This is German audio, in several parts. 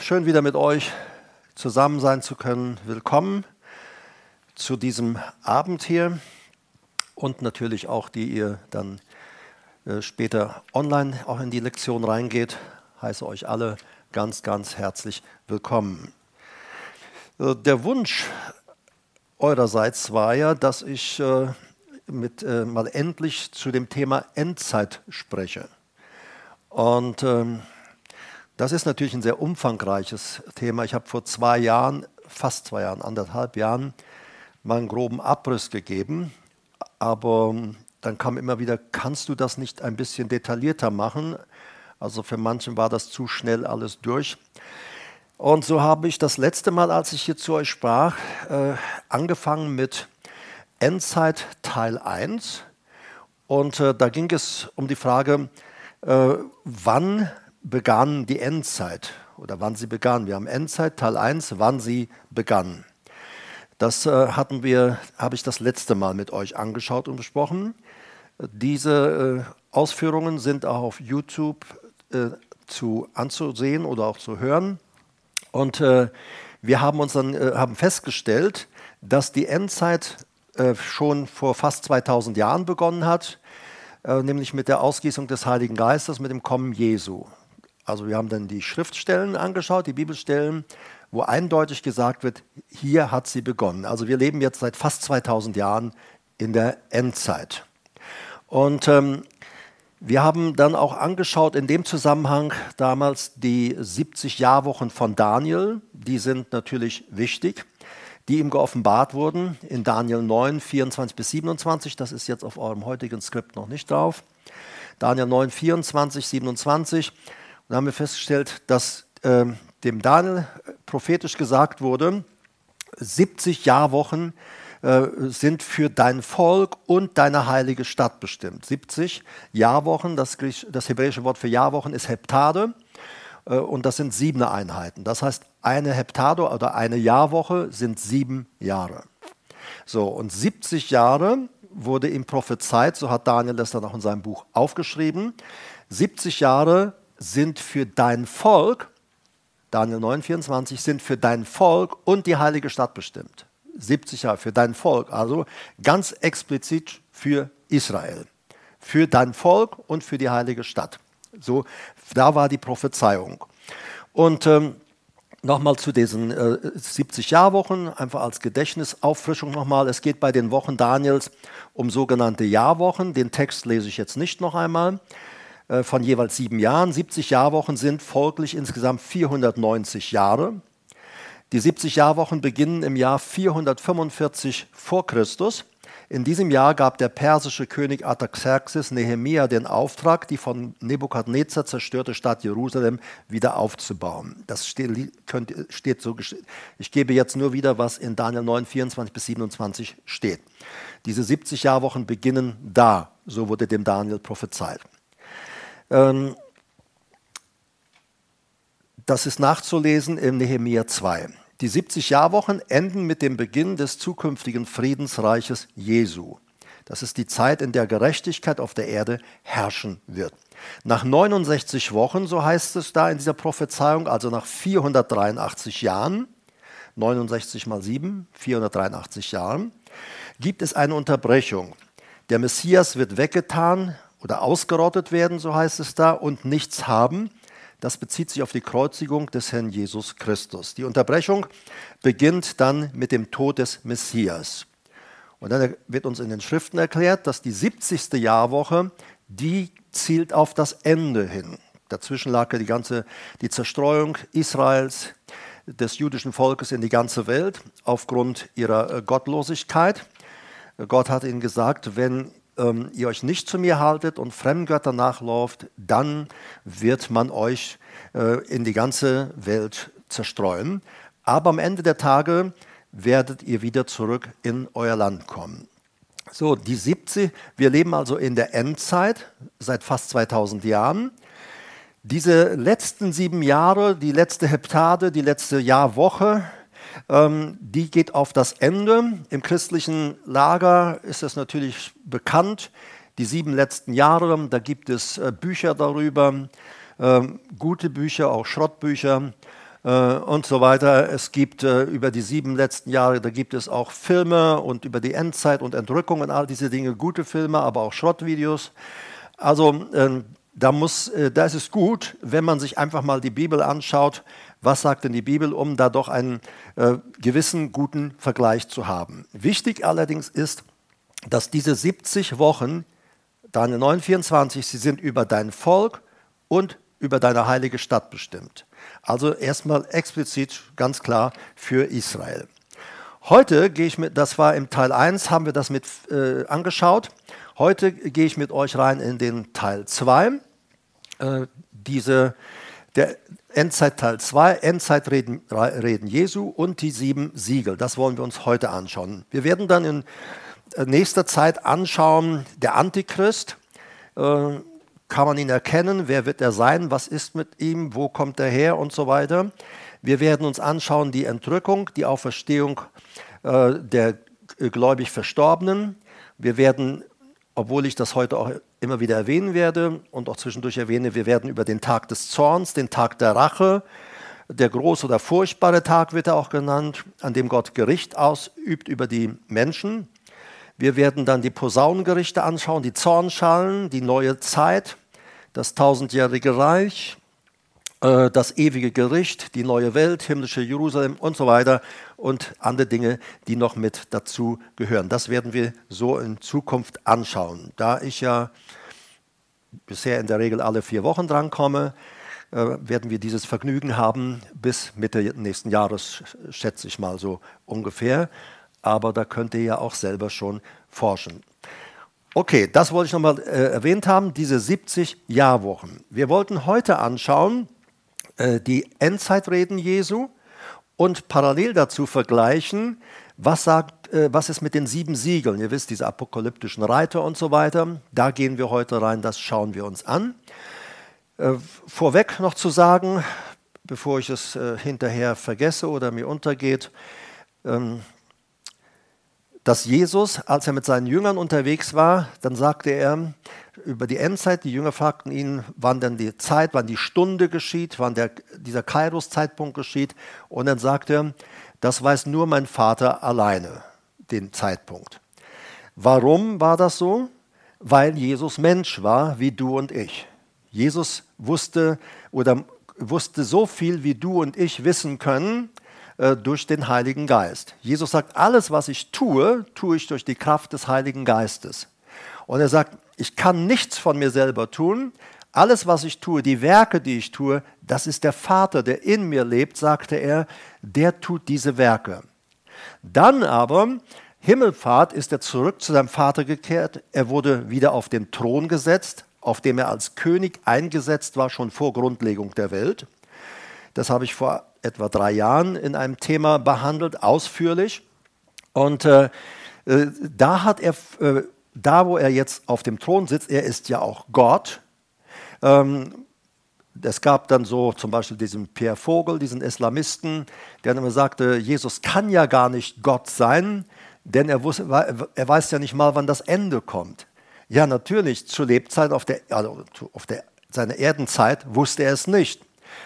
schön wieder mit euch zusammen sein zu können. Willkommen zu diesem Abend hier und natürlich auch, die ihr dann äh, später online auch in die Lektion reingeht. Heiße euch alle ganz, ganz herzlich willkommen. Äh, der Wunsch eurerseits war ja, dass ich äh, äh, mal endlich zu dem Thema Endzeit spreche. Und ähm, das ist natürlich ein sehr umfangreiches Thema. Ich habe vor zwei Jahren, fast zwei Jahren, anderthalb Jahren, mal einen groben Abriss gegeben. Aber ähm, dann kam immer wieder, kannst du das nicht ein bisschen detaillierter machen? Also für manchen war das zu schnell alles durch. Und so habe ich das letzte Mal, als ich hier zu euch sprach, äh, angefangen mit Endzeit Teil 1. Und äh, da ging es um die Frage, äh, wann begann die Endzeit oder wann sie begann. Wir haben Endzeit, Teil 1, wann sie begann. Das äh, hatten wir, habe ich das letzte Mal mit euch angeschaut und besprochen. Diese äh, Ausführungen sind auch auf YouTube äh, zu anzusehen oder auch zu hören. Und äh, wir haben uns dann äh, haben festgestellt, dass die Endzeit äh, schon vor fast 2000 Jahren begonnen hat, nämlich mit der Ausgießung des Heiligen Geistes, mit dem Kommen Jesu. Also wir haben dann die Schriftstellen angeschaut, die Bibelstellen, wo eindeutig gesagt wird, hier hat sie begonnen. Also wir leben jetzt seit fast 2000 Jahren in der Endzeit. Und ähm, wir haben dann auch angeschaut in dem Zusammenhang damals die 70 Jahrwochen von Daniel. Die sind natürlich wichtig, die ihm geoffenbart wurden in Daniel 9, 24 bis 27. Das ist jetzt auf eurem heutigen Skript noch nicht drauf. Daniel 9, 24, 27 dann haben wir festgestellt, dass äh, dem Daniel prophetisch gesagt wurde, 70 Jahrwochen äh, sind für dein Volk und deine heilige Stadt bestimmt. 70 Jahrwochen, das, das hebräische Wort für Jahrwochen ist Heptade äh, und das sind sieben Einheiten. Das heißt, eine Heptade oder eine Jahrwoche sind sieben Jahre. So, und 70 Jahre wurde ihm prophezeit, so hat Daniel das dann auch in seinem Buch aufgeschrieben. 70 Jahre sind für dein Volk, Daniel 9, 24, sind für dein Volk und die heilige Stadt bestimmt. 70 Jahre für dein Volk, also ganz explizit für Israel. Für dein Volk und für die heilige Stadt. So, da war die Prophezeiung. Und ähm, nochmal zu diesen äh, 70 Jahrwochen, einfach als Gedächtnisauffrischung nochmal. Es geht bei den Wochen Daniels um sogenannte Jahrwochen. Den Text lese ich jetzt nicht noch einmal. Äh, von jeweils sieben Jahren. 70 Jahrwochen sind folglich insgesamt 490 Jahre. Die 70 Jahrwochen beginnen im Jahr 445 vor Christus. In diesem Jahr gab der persische König Artaxerxes Nehemia den Auftrag, die von Nebukadnezar zerstörte Stadt Jerusalem wieder aufzubauen. Das steht, steht so. Ich gebe jetzt nur wieder, was in Daniel 9, 24 bis 27 steht. Diese 70 Jahrwochen beginnen da, so wurde dem Daniel prophezeit. Ähm, das ist nachzulesen im Nehemia 2. Die 70 Jahrwochen enden mit dem Beginn des zukünftigen Friedensreiches Jesu. Das ist die Zeit, in der Gerechtigkeit auf der Erde herrschen wird. Nach 69 Wochen, so heißt es da in dieser Prophezeiung, also nach 483 Jahren, 69 mal 7, 483 Jahren, gibt es eine Unterbrechung. Der Messias wird weggetan, oder ausgerottet werden, so heißt es da, und nichts haben. Das bezieht sich auf die Kreuzigung des Herrn Jesus Christus. Die Unterbrechung beginnt dann mit dem Tod des Messias. Und dann wird uns in den Schriften erklärt, dass die 70. Jahrwoche, die zielt auf das Ende hin. Dazwischen lag ja die ganze die Zerstreuung Israels, des jüdischen Volkes in die ganze Welt aufgrund ihrer äh, Gottlosigkeit. Gott hat ihnen gesagt, wenn ähm, ihr euch nicht zu mir haltet und Fremdgötter nachlauft, dann wird man euch äh, in die ganze Welt zerstreuen. Aber am Ende der Tage werdet ihr wieder zurück in euer Land kommen. So, die 70, wir leben also in der Endzeit seit fast 2000 Jahren. Diese letzten sieben Jahre, die letzte Heptade, die letzte Jahrwoche, die geht auf das Ende. Im christlichen Lager ist es natürlich bekannt. Die sieben letzten Jahre, da gibt es äh, Bücher darüber, ähm, gute Bücher, auch Schrottbücher. äh, und so weiter. Es gibt äh, über die sieben letzten Jahre, da gibt es auch Filme und über die Endzeit und Entrückung und all diese Dinge, gute Filme, aber auch Schrottvideos. Also äh, da, muss, äh, da ist es gut, wenn man sich einfach mal die Bibel anschaut, was sagt denn die Bibel, um da doch einen äh, gewissen guten Vergleich zu haben. Wichtig allerdings ist, dass diese 70 Wochen, Daniel 9, 24, sie sind über dein Volk und über deine heilige Stadt bestimmt. Also erstmal explizit ganz klar für Israel. Heute gehe ich mit, das war im Teil 1, haben wir das mit äh, angeschaut. Heute gehe ich mit euch rein in den Teil 2. Äh, diese, der Endzeit Teil 2, Endzeitreden Reden Jesu und die sieben Siegel. Das wollen wir uns heute anschauen. Wir werden dann in äh, nächster Zeit anschauen, der Antichrist. Äh, kann man ihn erkennen? Wer wird er sein? Was ist mit ihm? Wo kommt er her? Und so weiter. Wir werden uns anschauen die Entrückung, die Auferstehung äh, der gläubig Verstorbenen. Wir werden, obwohl ich das heute auch immer wieder erwähnen werde und auch zwischendurch erwähne, wir werden über den Tag des Zorns, den Tag der Rache, der große oder furchtbare Tag wird er auch genannt, an dem Gott Gericht ausübt über die Menschen. Wir werden dann die Posaunengerichte anschauen, die Zornschalen, die neue Zeit, das tausendjährige Reich, das ewige Gericht, die neue Welt, himmlische Jerusalem und so weiter und andere Dinge, die noch mit dazu gehören. Das werden wir so in Zukunft anschauen. Da ich ja bisher in der Regel alle vier Wochen drankomme, äh, werden wir dieses Vergnügen haben bis Mitte nächsten Jahres, schätze ich mal so ungefähr aber da könnt ihr ja auch selber schon forschen. Okay, das wollte ich nochmal äh, erwähnt haben, diese 70 Jahrwochen. Wir wollten heute anschauen äh, die Endzeitreden Jesu und parallel dazu vergleichen, was, sagt, äh, was ist mit den sieben Siegeln. Ihr wisst, diese apokalyptischen Reiter und so weiter. Da gehen wir heute rein, das schauen wir uns an. Äh, vorweg noch zu sagen, bevor ich es hinterher vergesse oder mir untergeht, ähm, dass Jesus, als er mit seinen Jüngern unterwegs war, dann sagte er über die Endzeit, die Jünger fragten ihn, wann denn die Zeit, wann die Stunde geschieht, wann der, dieser Kairos-Zeitpunkt geschieht. Und dann sagte er, das weiß nur mein Vater alleine, den Zeitpunkt. Warum war das so? Weil Jesus Mensch war, wie du und ich. Jesus wusste oder wusste so viel, wie du und ich wissen können, äh, durch den Heiligen Geist. Jesus sagt, alles, was ich tue, tue ich durch die Kraft des Heiligen Geistes. Und er sagt, ich kann nichts von mir selber tun. Alles, was ich tue, die Werke, die ich tue, das ist der Vater, der in mir lebt, sagte er, der tut diese Werke. Dann aber, Himmelfahrt, ist er zurück zu seinem Vater gekehrt. Er wurde wieder auf den Thron gesetzt, auf dem er als König eingesetzt war, schon vor Grundlegung der Welt. Das habe ich vor etwa drei Jahren in einem Thema behandelt, ausführlich. Und äh, äh, da hat er, äh, da wo er jetzt auf dem Thron sitzt, er ist ja auch Gott. Ähm, es gab dann so zum Beispiel diesen Pierre Vogel, diesen Islamisten, der dann immer sagte, Jesus kann ja gar nicht Gott sein, denn er, wusste, er weiß ja nicht mal, wann das Ende kommt. Ja, natürlich, zur Lebzeit, auf der, also auf der, seiner Erdenzeit wusste er es nicht.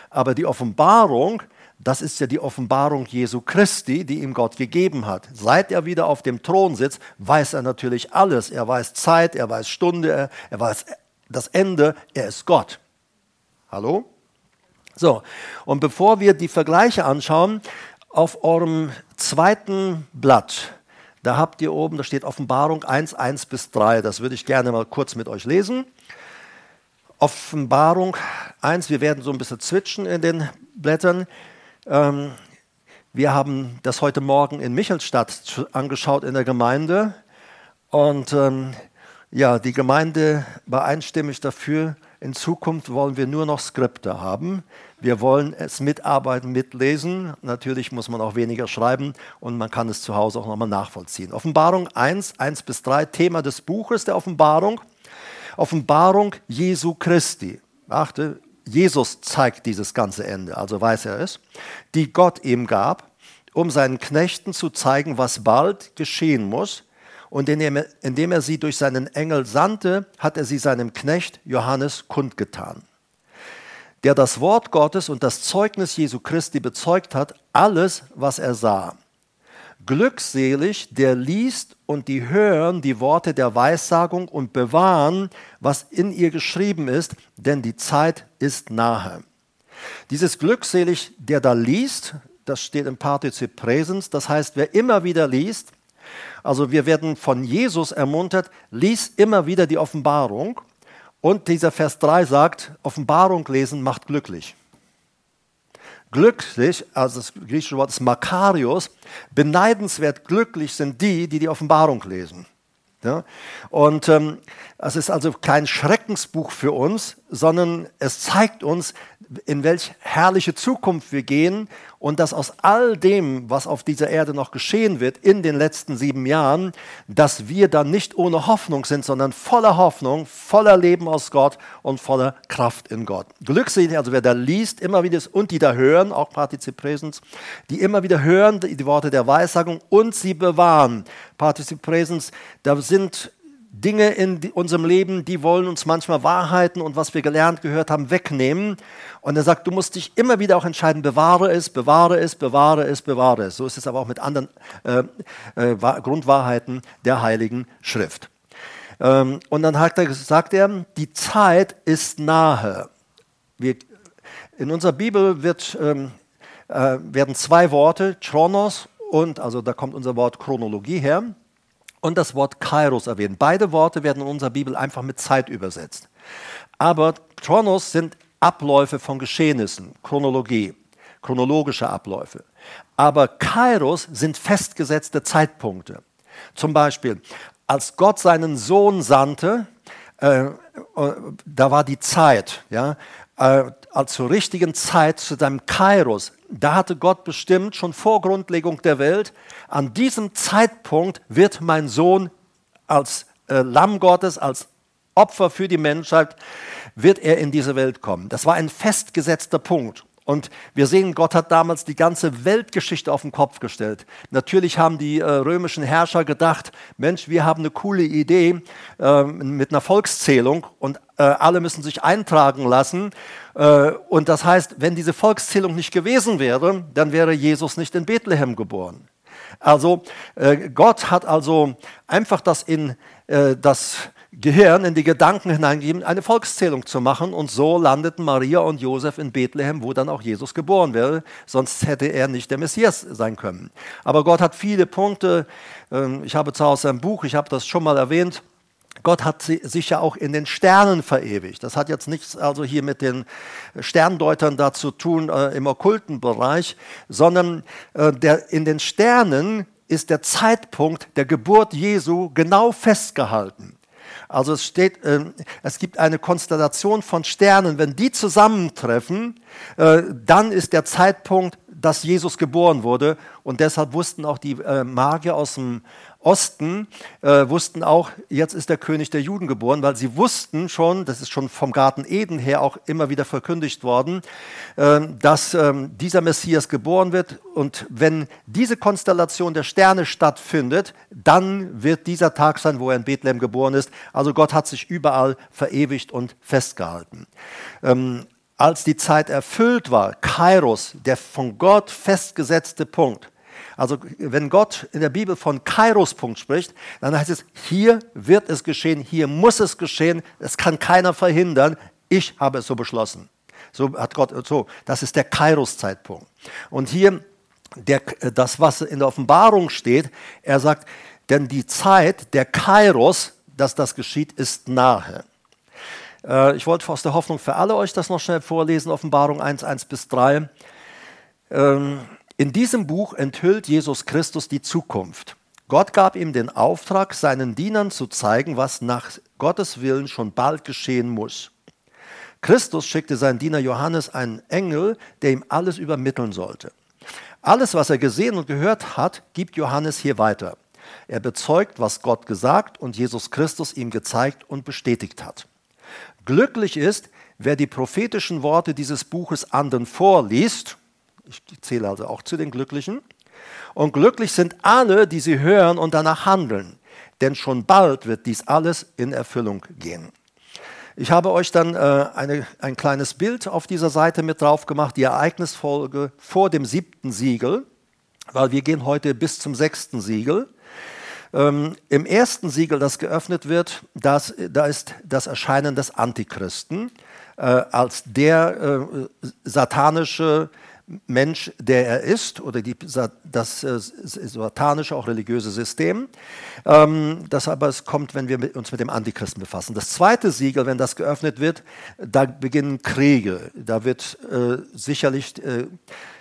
Aber die Offenbarung, das ist ja die Offenbarung Jesu Christi, die ihm Gott gegeben hat. Seit er wieder auf dem Thron sitzt, weiß er natürlich alles. Er weiß Zeit, er weiß Stunde, er, weiß das Ende. Er ist Gott. Hallo? So, und bevor wir die Vergleiche anschauen, auf eurem zweiten Blatt, da habt ihr oben, da steht Offenbarung 1, 1 bis 3. Das würde ich gerne mal kurz mit euch lesen. Offenbarung 1, wir werden so ein bisschen zwitschen in den Blättern. Ähm, wir haben das heute Morgen in Michelstadt angeschaut in der Gemeinde. Und ähm, ja, die Gemeinde war einstimmig dafür, in Zukunft wollen wir nur noch Skripte haben. Wir wollen es mitarbeiten, mitlesen. Natürlich muss man auch weniger schreiben und man kann es zu Hause auch nochmal nachvollziehen. Offenbarung 1, 1 bis 3, Thema des Buches der Offenbarung. Offenbarung Jesu Christi. Achte, Jesus zeigt dieses ganze Ende, also weiß er es, die Gott ihm gab, um seinen Knechten zu zeigen, was bald geschehen muss. Und indem er, indem er sie durch seinen Engel sandte, hat er sie seinem Knecht Johannes kundgetan. der das Wort Gottes und das Zeugnis Jesu Christi bezeugt hat, alles, was er sah. Glückselig, der liest und die hören die Worte der Weissagung und bewahren, was in ihr geschrieben ist, denn die Zeit ist nahe. Dieses glückselig, der da liest, das steht im Partizip Präsens, das heißt, wer immer wieder liest, also wir werden von Jesus ermuntert, lies immer wieder die Offenbarung. Und dieser Vers 3 sagt, Offenbarung lesen macht glücklich glücklich, also das griechische Wort ist Makarios, beneidenswert glücklich sind die, die die Offenbarung lesen. Ja? Und ähm, es ist also kein Schreckensbuch für uns, sondern es zeigt uns, in welch herrliche Zukunft wir gehen und dass aus all dem, was auf dieser Erde noch geschehen wird in den letzten sieben Jahren, dass wir dann nicht ohne Hoffnung sind, sondern voller Hoffnung, voller Leben aus Gott und voller Kraft in Gott. Glückselig, also wer da liest, immer wieder und die da hören, auch Partizip Präsens, die immer wieder hören die Worte der Weissagung und sie bewahren. Partizip Präsens, da sind Dinge in unserem Leben, die wollen uns manchmal Wahrheiten und was wir gelernt, gehört haben, wegnehmen. Und er sagt, du musst dich immer wieder auch entscheiden, bewahre es, bewahre es, bewahre es, bewahre es. So ist es aber auch mit anderen äh, äh, Grundwahrheiten der Heiligen Schrift. Ähm, und dann er, sagt er, die Zeit ist nahe. Wir, in unserer Bibel wird, ähm, äh, werden zwei Worte, Chronos und, also da kommt unser Wort Chronologie her, und das Wort Kairos erwähnt. Beide Worte werden in unserer Bibel einfach mit Zeit übersetzt. Aber Chronos sind Abläufe von Geschehnissen, Chronologie, chronologische Abläufe. Aber Kairos sind festgesetzte Zeitpunkte. Zum Beispiel, als Gott seinen Sohn sandte, äh, da war die Zeit, ja, äh, zur richtigen Zeit, zu seinem Kairos, da hatte Gott bestimmt, schon vor Grundlegung der Welt, an diesem Zeitpunkt wird mein Sohn als äh, Lamm Gottes, als Opfer für die Menschheit, wird er in diese Welt kommen. Das war ein festgesetzter Punkt. Und wir sehen, Gott hat damals die ganze Weltgeschichte auf den Kopf gestellt. Natürlich haben die äh, römischen Herrscher gedacht, Mensch, wir haben eine coole Idee äh, mit einer Volkszählung und äh, alle müssen sich eintragen lassen. Äh, und das heißt, wenn diese Volkszählung nicht gewesen wäre, dann wäre Jesus nicht in Bethlehem geboren. Also äh, Gott hat also einfach das in äh, das Gehirn, in die Gedanken hineingegeben, eine Volkszählung zu machen. Und so landeten Maria und Josef in Bethlehem, wo dann auch Jesus geboren wäre. Sonst hätte er nicht der Messias sein können. Aber Gott hat viele Punkte. Ähm, ich habe zu Hause ein Buch, ich habe das schon mal erwähnt. Gott hat sich ja auch in den Sternen verewigt. Das hat jetzt nichts also hier mit den Sterndeutern da zu tun äh, im okkulten Bereich, sondern äh, der, in den Sternen ist der Zeitpunkt der Geburt Jesu genau festgehalten. Also es steht, äh, es gibt eine Konstellation von Sternen. Wenn die zusammentreffen, äh, dann ist der Zeitpunkt, dass Jesus geboren wurde. Und deshalb wussten auch die äh, Magier aus dem, Osten äh, wussten auch, jetzt ist der König der Juden geboren, weil sie wussten schon, das ist schon vom Garten Eden her auch immer wieder verkündigt worden, äh, dass äh, dieser Messias geboren wird. Und wenn diese Konstellation der Sterne stattfindet, dann wird dieser Tag sein, wo er in Bethlehem geboren ist. Also Gott hat sich überall verewigt und festgehalten. Ähm, als die Zeit erfüllt war, Kairos, der von Gott festgesetzte Punkt, also wenn Gott in der Bibel von Kairos-Punkt spricht, dann heißt es, hier wird es geschehen, hier muss es geschehen, es kann keiner verhindern, ich habe es so beschlossen. So hat Gott, so, das ist der Kairos-Zeitpunkt. Und hier, der, das, was in der Offenbarung steht, er sagt, denn die Zeit der Kairos, dass das geschieht, ist nahe. Äh, ich wollte aus der Hoffnung für alle euch das noch schnell vorlesen, Offenbarung 1, 1 bis 3. In diesem Buch enthüllt Jesus Christus die Zukunft. Gott gab ihm den Auftrag, seinen Dienern zu zeigen, was nach Gottes Willen schon bald geschehen muss. Christus schickte seinen Diener Johannes einen Engel, der ihm alles übermitteln sollte. Alles, was er gesehen und gehört hat, gibt Johannes hier weiter. Er bezeugt, was Gott gesagt und Jesus Christus ihm gezeigt und bestätigt hat. Glücklich ist, wer die prophetischen Worte dieses Buches anderen vorliest ich zähle also auch zu den Glücklichen. Und glücklich sind alle, die sie hören und danach handeln, denn schon bald wird dies alles in Erfüllung gehen. Ich habe euch dann äh, eine, ein kleines Bild auf dieser Seite mit drauf gemacht, die Ereignisfolge vor dem siebten Siegel, weil wir gehen heute bis zum sechsten Siegel. Ähm, Im ersten Siegel, das geöffnet wird, das, da ist das Erscheinen des Antichristen äh, als der äh, satanische Mensch, der er ist, oder die, das äh, satanische, auch religiöse System. Ähm, das aber es kommt, wenn wir uns mit dem Antichristen befassen. Das zweite Siegel, wenn das geöffnet wird, da beginnen Kriege. Da wird äh, sicherlich, äh,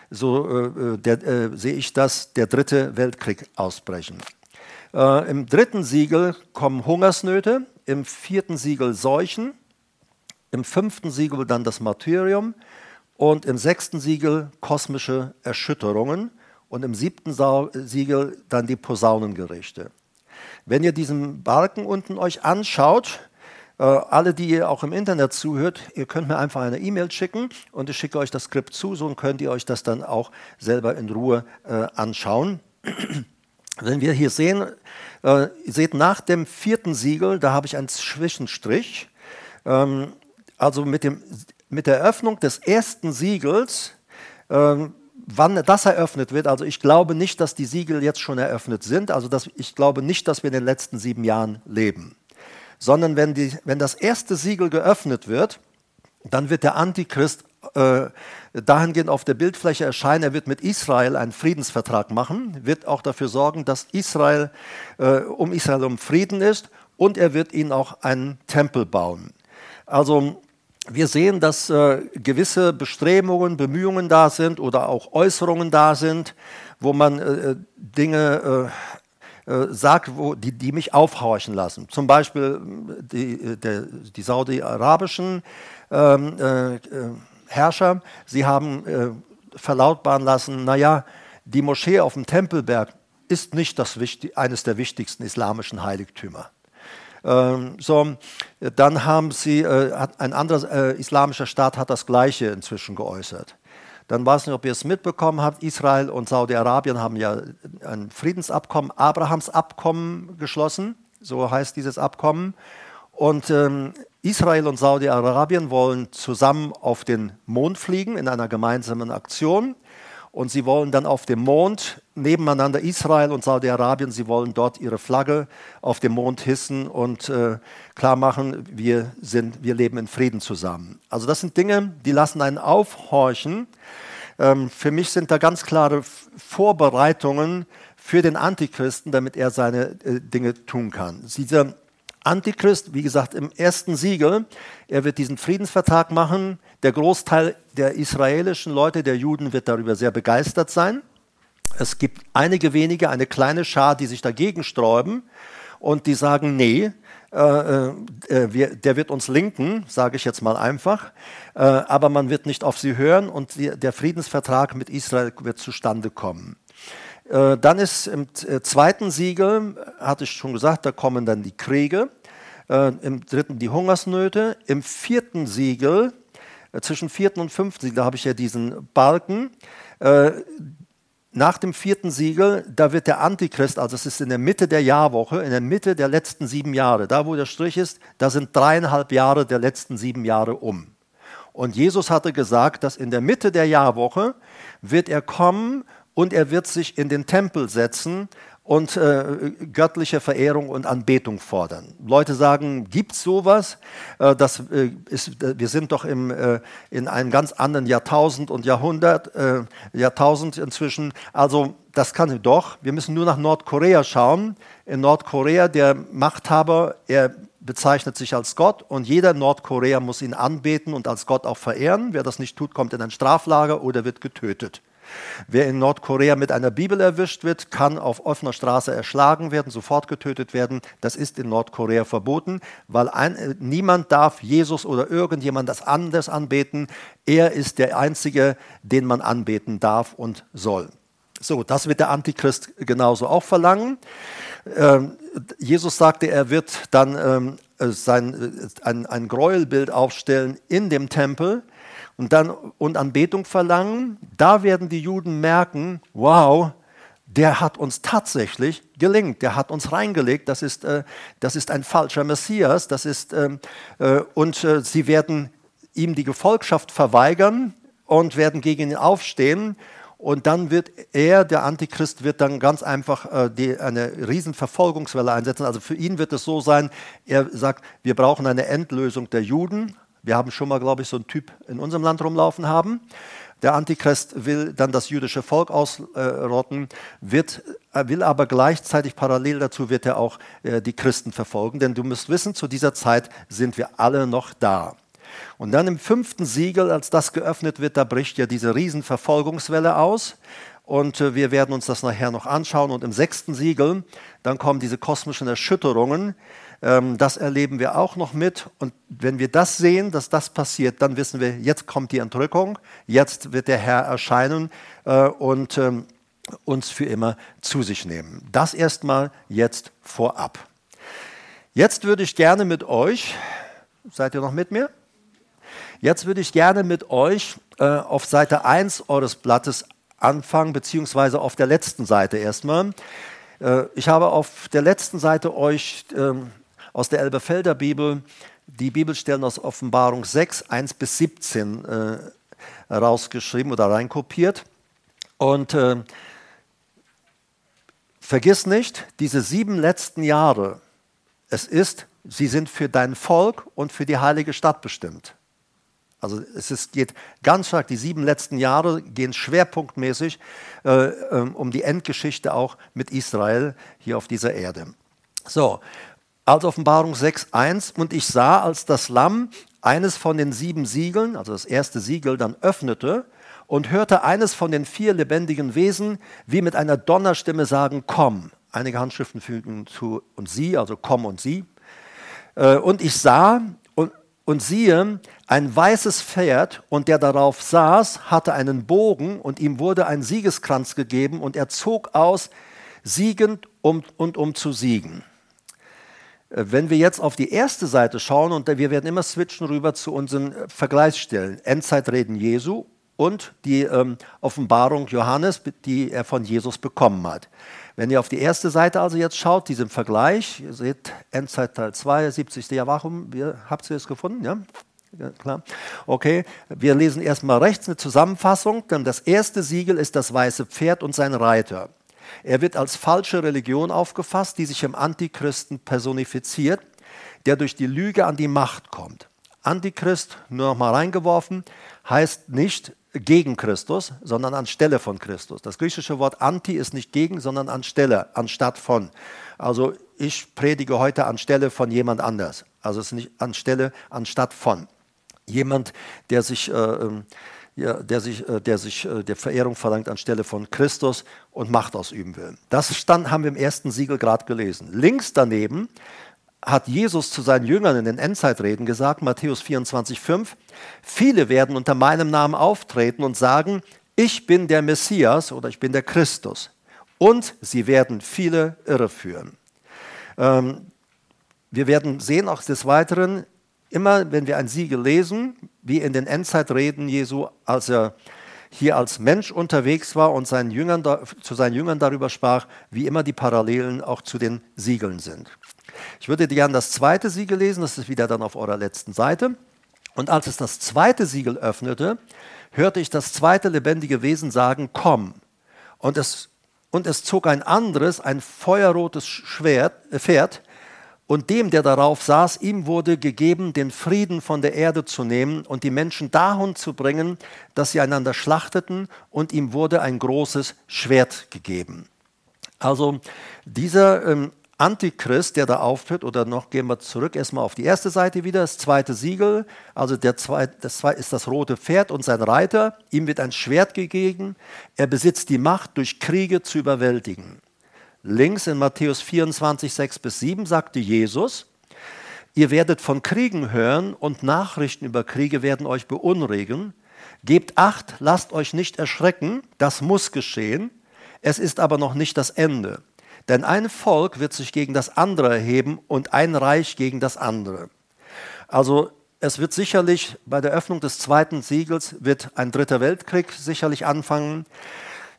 so äh, sehe ich das, der dritte Weltkrieg ausbrechen. Im dritten Siegel kommen Hungersnöte, im vierten Siegel Seuchen, im fünften Siegel dann das Martyrium und im sechsten Siegel kosmische Erschütterungen und im siebten Siegel dann die Posaunengerichte. Wenn ihr diesen Balken unten euch anschaut, äh, alle, die ihr auch im Internet zuhört, ihr könnt mir einfach eine E-Mail schicken und ich schicke euch das Skript zu, so könnt ihr euch das dann auch selber in Ruhe äh, anschauen. Wenn wir hier sehen, äh, ihr seht nach dem vierten Siegel, da habe ich einen Zwischenstrich. Ähm, also mit dem mit der Öffnung des ersten Siegels, ähm, wann das eröffnet wird, also ich glaube nicht, dass die Siegel jetzt schon eröffnet sind, also dass, ich glaube nicht, dass wir in den letzten sieben Jahren leben, sondern wenn, die, wenn das erste Siegel geöffnet wird, dann wird der Antichrist äh, dahingehend auf der Bildfläche erscheinen, er wird mit Israel einen Friedensvertrag machen, wird auch dafür sorgen, dass Israel äh, um Israel um Frieden ist. Und er wird ihnen auch einen Tempel bauen. Also wir sehen, dass äh, gewisse Bestrebungen, Bemühungen da sind oder auch Äußerungen da sind, wo man äh, äh Dinge äh, äh, sagt, wo, die, die, mich aufhorchen lassen. Zum Beispiel äh, die, der, die saudi-arabischen ähm, Herrscher, sie haben verlautbaren lassen, naja, die Moschee auf dem Tempelberg ist nicht das, eines der wichtigsten islamischen Heiligtümer. Ähm, so, dann haben sie, äh, ein anderer äh, islamischer Staat hat das Gleiche inzwischen geäußert. Dann weiß nicht, ob ihr es mitbekommen habt, Israel und Saudi-Arabien haben ja ein Friedensabkommen, Abrahams Abkommen geschlossen, so heißt dieses Abkommen. Und ähm, Israel und Saudi-Arabien wollen zusammen auf den Mond fliegen in einer gemeinsamen Aktion und sie wollen dann auf dem Mond nebeneinander Israel und Saudi-Arabien, sie wollen dort ihre Flagge auf dem Mond hissen und äh, klar machen, wir, sind, wir leben in Frieden zusammen. Also das sind Dinge, die lassen einen aufhorchen. Ähm, für mich sind da ganz klare Vorbereitungen für den Antichristen, damit er seine äh, Dinge tun kann. Dieser Antichrist, wie gesagt, im ersten Siegel, er wird diesen Friedensvertrag machen. Der Großteil der israelischen Leute, der Juden, wird darüber sehr begeistert sein. Es gibt einige wenige, eine kleine Schar, die sich dagegen sträuben und die sagen, nee, äh, äh, wir, der wird uns linken, sage ich jetzt mal einfach, äh, aber man wird nicht auf sie hören und die, der Friedensvertrag mit Israel wird zustande kommen. Äh, dann ist im äh, zweiten Siegel, hatte ich schon gesagt, da kommen dann die Kriege. Äh, Im dritten die Hungersnöte. Im vierten Siegel, zwischen vierten und fünften Siegel, da habe ich ja diesen Balken. Nach dem vierten Siegel, da wird der Antichrist, also es ist in der Mitte der Jahrwoche, in der Mitte der letzten sieben Jahre, da wo der Strich ist, da sind dreieinhalb Jahre der letzten sieben Jahre um. Und Jesus hatte gesagt, dass in der Mitte der Jahrwoche wird er kommen und er wird sich in den Tempel setzen und äh, göttliche Verehrung und Anbetung fordern. Leute sagen, gibt sowas? Äh, das, äh, ist, wir sind doch im, äh, in einem ganz anderen Jahrtausend und Jahrhundert, äh, Jahrtausend inzwischen. Also das kann doch. Wir müssen nur nach Nordkorea schauen. In Nordkorea, der Machthaber, er bezeichnet sich als Gott und jeder Nordkorea muss ihn anbeten und als Gott auch verehren. Wer das nicht tut, kommt in ein Straflager oder wird getötet. Wer in Nordkorea mit einer Bibel erwischt wird, kann auf offener Straße erschlagen werden, sofort getötet werden. Das ist in Nordkorea verboten, weil ein, äh, niemand darf Jesus oder irgendjemand das anders anbeten. Er ist der Einzige, den man anbeten darf und soll. So, das wird der Antichrist genauso auch verlangen. Ähm, Jesus sagte, er wird dann ähm, äh, sein, äh, ein, ein Gräuelbild aufstellen in dem Tempel und dann und Anbetung verlangen, da werden die Juden merken, wow, der hat uns tatsächlich gelingt, der hat uns reingelegt, das ist, äh, das ist ein falscher Messias, das ist, ähm, äh, und äh, sie werden ihm die Gefolgschaft verweigern und werden gegen ihn aufstehen. Und dann wird er, der Antichrist, wird dann ganz einfach äh, die, eine riesen Verfolgungswelle einsetzen. Also für ihn wird es so sein, er sagt, wir brauchen eine Endlösung der Juden. Wir haben schon mal, glaube ich, so einen Typ in unserem Land rumlaufen haben. Der Antichrist will dann das jüdische Volk ausrotten, wird, will aber gleichzeitig parallel dazu wird er auch äh, die Christen verfolgen. Denn du musst wissen, zu dieser Zeit sind wir alle noch da. Und dann im fünften Siegel, als das geöffnet wird, da bricht ja diese Riesenverfolgungswelle aus. Und äh, wir werden uns das nachher noch anschauen. Und im sechsten Siegel, dann kommen diese kosmischen Erschütterungen. Ähm, das erleben wir auch noch mit. Und wenn wir das sehen, dass das passiert, dann wissen wir, jetzt kommt die Entrückung, jetzt wird der Herr erscheinen äh, und ähm, uns für immer zu sich nehmen. Das erstmal jetzt vorab. Jetzt würde ich gerne mit euch, seid ihr noch mit mir? Jetzt würde ich gerne mit euch äh, auf Seite 1 eures Blattes anfangen, beziehungsweise auf der letzten Seite erstmal. Äh, ich habe auf der letzten Seite euch ähm, aus der Elberfelder Bibel die Bibelstellen aus Offenbarung 6, 1 bis 17 äh, rausgeschrieben oder reinkopiert. Und äh, vergiss nicht, diese sieben letzten Jahre, es ist, sie sind für dein Volk und für die heilige Stadt bestimmt. Also es ist, geht ganz stark, die sieben letzten Jahre gehen schwerpunktmäßig äh, ähm, um die Endgeschichte auch mit Israel hier auf dieser Erde. So, als Offenbarung 6.1, und ich sah, als das Lamm eines von den sieben Siegeln, also das erste Siegel, dann öffnete und hörte eines von den vier lebendigen Wesen wie mit einer Donnerstimme sagen, komm. Einige Handschriften fügen zu und sie, also komm und sie. Äh, und ich sah und, und siehe, ein weißes Pferd und der darauf saß, hatte einen Bogen und ihm wurde ein Siegeskranz gegeben und er zog aus, siegend um, und um zu siegen. Äh, wenn wir jetzt auf die erste Seite schauen, und wir werden immer switchen rüber zu unseren äh, Vergleichsstellen, Endzeitreden Jesu und die ähm, Offenbarung Johannes, die er von Jesus bekommen hat. Wenn ihr auf die erste Seite also jetzt schaut, diesem Vergleich, ihr seht Endzeit Teil 2, 70. Jahr, warum, habt ihr es gefunden? Ja? ja? klar. Okay, wir lesen erstmal rechts eine Zusammenfassung, denn das erste Siegel ist das weiße Pferd und sein Reiter. Er wird als falsche Religion aufgefasst, die sich im Antichristen personifiziert, der durch die Lüge an die Macht kommt. Antichrist, nur noch mal reingeworfen, heißt nicht gegen Christus, sondern anstelle von Christus. Das griechische Wort anti ist nicht gegen, sondern anstelle, anstatt von. Also ich predige heute anstelle von jemand anders. Also es ist nicht anstelle, anstatt von. Jemand, der sich äh, ähm, der sich, äh, der sich äh, der Verehrung verlangt anstelle von Christus und Macht ausüben will. Das stand, haben wir im ersten Siegel gerade gelesen. Links daneben hat Jesus zu seinen Jüngern in den Endzeitreden gesagt, Matthäus 24, 5, viele werden unter meinem Namen auftreten und sagen, ich bin der Messias oder ich bin der Christus. Und sie werden viele irreführen. Ähm, wir werden sehen auch des Weiteren, immer wenn wir ein Siegel lesen, wie in den Endzeitreden Jesu, als er hier als Mensch unterwegs war und seinen Jüngern, zu seinen Jüngern darüber sprach, wie immer die Parallelen auch zu den Siegeln sind. Ich würde gerne das zweite Siegel lesen, das ist wieder dann auf eurer letzten Seite. Und als es das zweite Siegel öffnete, hörte ich das zweite lebendige Wesen sagen, komm. Und es, und es zog ein anderes, ein feuerrotes Schwert, äh, Pferd, und dem, der darauf saß, ihm wurde gegeben, den Frieden von der Erde zu nehmen und die Menschen dahin zu bringen, dass sie einander schlachteten, und ihm wurde ein großes Schwert gegeben. Also dieser ähm, Antichrist, der da auftritt, oder noch gehen wir zurück erstmal auf die erste Seite wieder, das zweite Siegel, also der zweite, das zweite ist das rote Pferd und sein Reiter, ihm wird ein Schwert gegeben, er besitzt die Macht, durch Kriege zu überwältigen. Links in Matthäus 24, 6 bis 7 sagte Jesus, ihr werdet von Kriegen hören und Nachrichten über Kriege werden euch beunruhigen. Gebt acht, lasst euch nicht erschrecken, das muss geschehen. Es ist aber noch nicht das Ende. Denn ein Volk wird sich gegen das andere erheben und ein Reich gegen das andere. Also es wird sicherlich bei der Öffnung des zweiten Siegels wird ein dritter Weltkrieg sicherlich anfangen.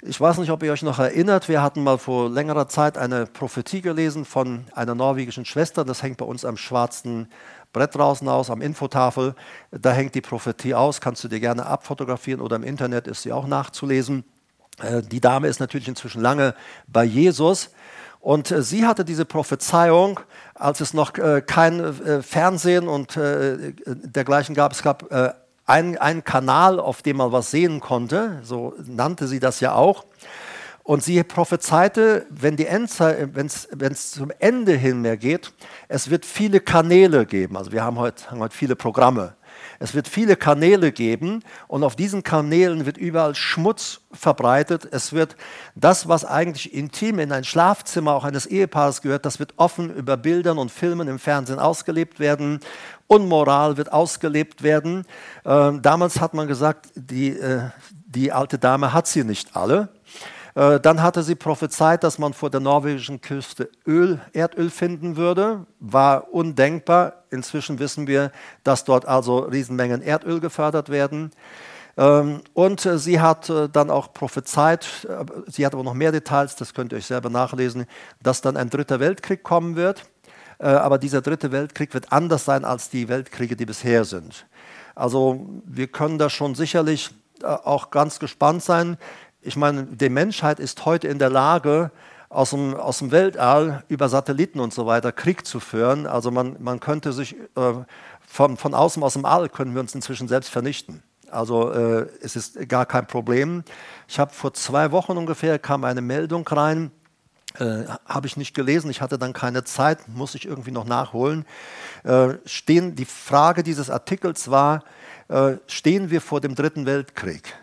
Ich weiß nicht, ob ihr euch noch erinnert, wir hatten mal vor längerer Zeit eine Prophetie gelesen von einer norwegischen Schwester. Das hängt bei uns am schwarzen Brett draußen aus, am Infotafel. Da hängt die Prophetie aus, kannst du dir gerne abfotografieren oder im Internet ist sie auch nachzulesen. Äh, die Dame ist natürlich inzwischen lange bei Jesus. Und äh, sie hatte diese Prophezeiung, als es noch äh, kein Fernsehen und dergleichen gab. Es gab ein, ein Kanal, auf dem man was sehen konnte, so nannte sie das ja auch. Und sie prophezeite, wenn es zum Ende hin mehr geht, es wird viele Kanäle geben. Also wir haben heute, haben heute viele Programme. Es wird viele Kanäle geben und auf diesen Kanälen wird überall Schmutz verbreitet. Es wird das, was eigentlich intim in ein Schlafzimmer auch eines Ehepaares gehört, das wird offen über Bildern und Filmen im Fernsehen ausgelebt werden. Unmoral wird ausgelebt werden. Ähm, damals hat man gesagt, die, äh, die alte Dame hat sie nicht alle. Äh, dann hatte sie prophezeit, dass man vor der norwegischen Küste Öl, Erdöl finden würde. War undenkbar. Inzwischen wissen wir, dass dort also Riesenmengen Erdöl gefördert werden. Ähm, und äh, sie hat äh, dann auch prophezeit, sie hat aber noch mehr Details, das könnt ihr euch selber nachlesen, dass dann ein dritter Weltkrieg kommen wird. Aber dieser dritte Weltkrieg wird anders sein als die Weltkriege, die bisher sind. Also wir können da schon sicherlich auch ganz gespannt sein. Ich meine, die Menschheit ist heute in der Lage, aus dem, aus dem Weltall über Satelliten und so weiter Krieg zu führen. Also man, man könnte sich äh, von, von außen aus dem All können wir uns inzwischen selbst vernichten. Also äh, es ist gar kein Problem. Ich habe vor zwei Wochen ungefähr kam eine Meldung rein, äh, habe ich nicht gelesen, ich hatte dann keine Zeit, muss ich irgendwie noch nachholen. Äh, stehen, die Frage dieses Artikels war, äh, stehen wir vor dem Dritten Weltkrieg?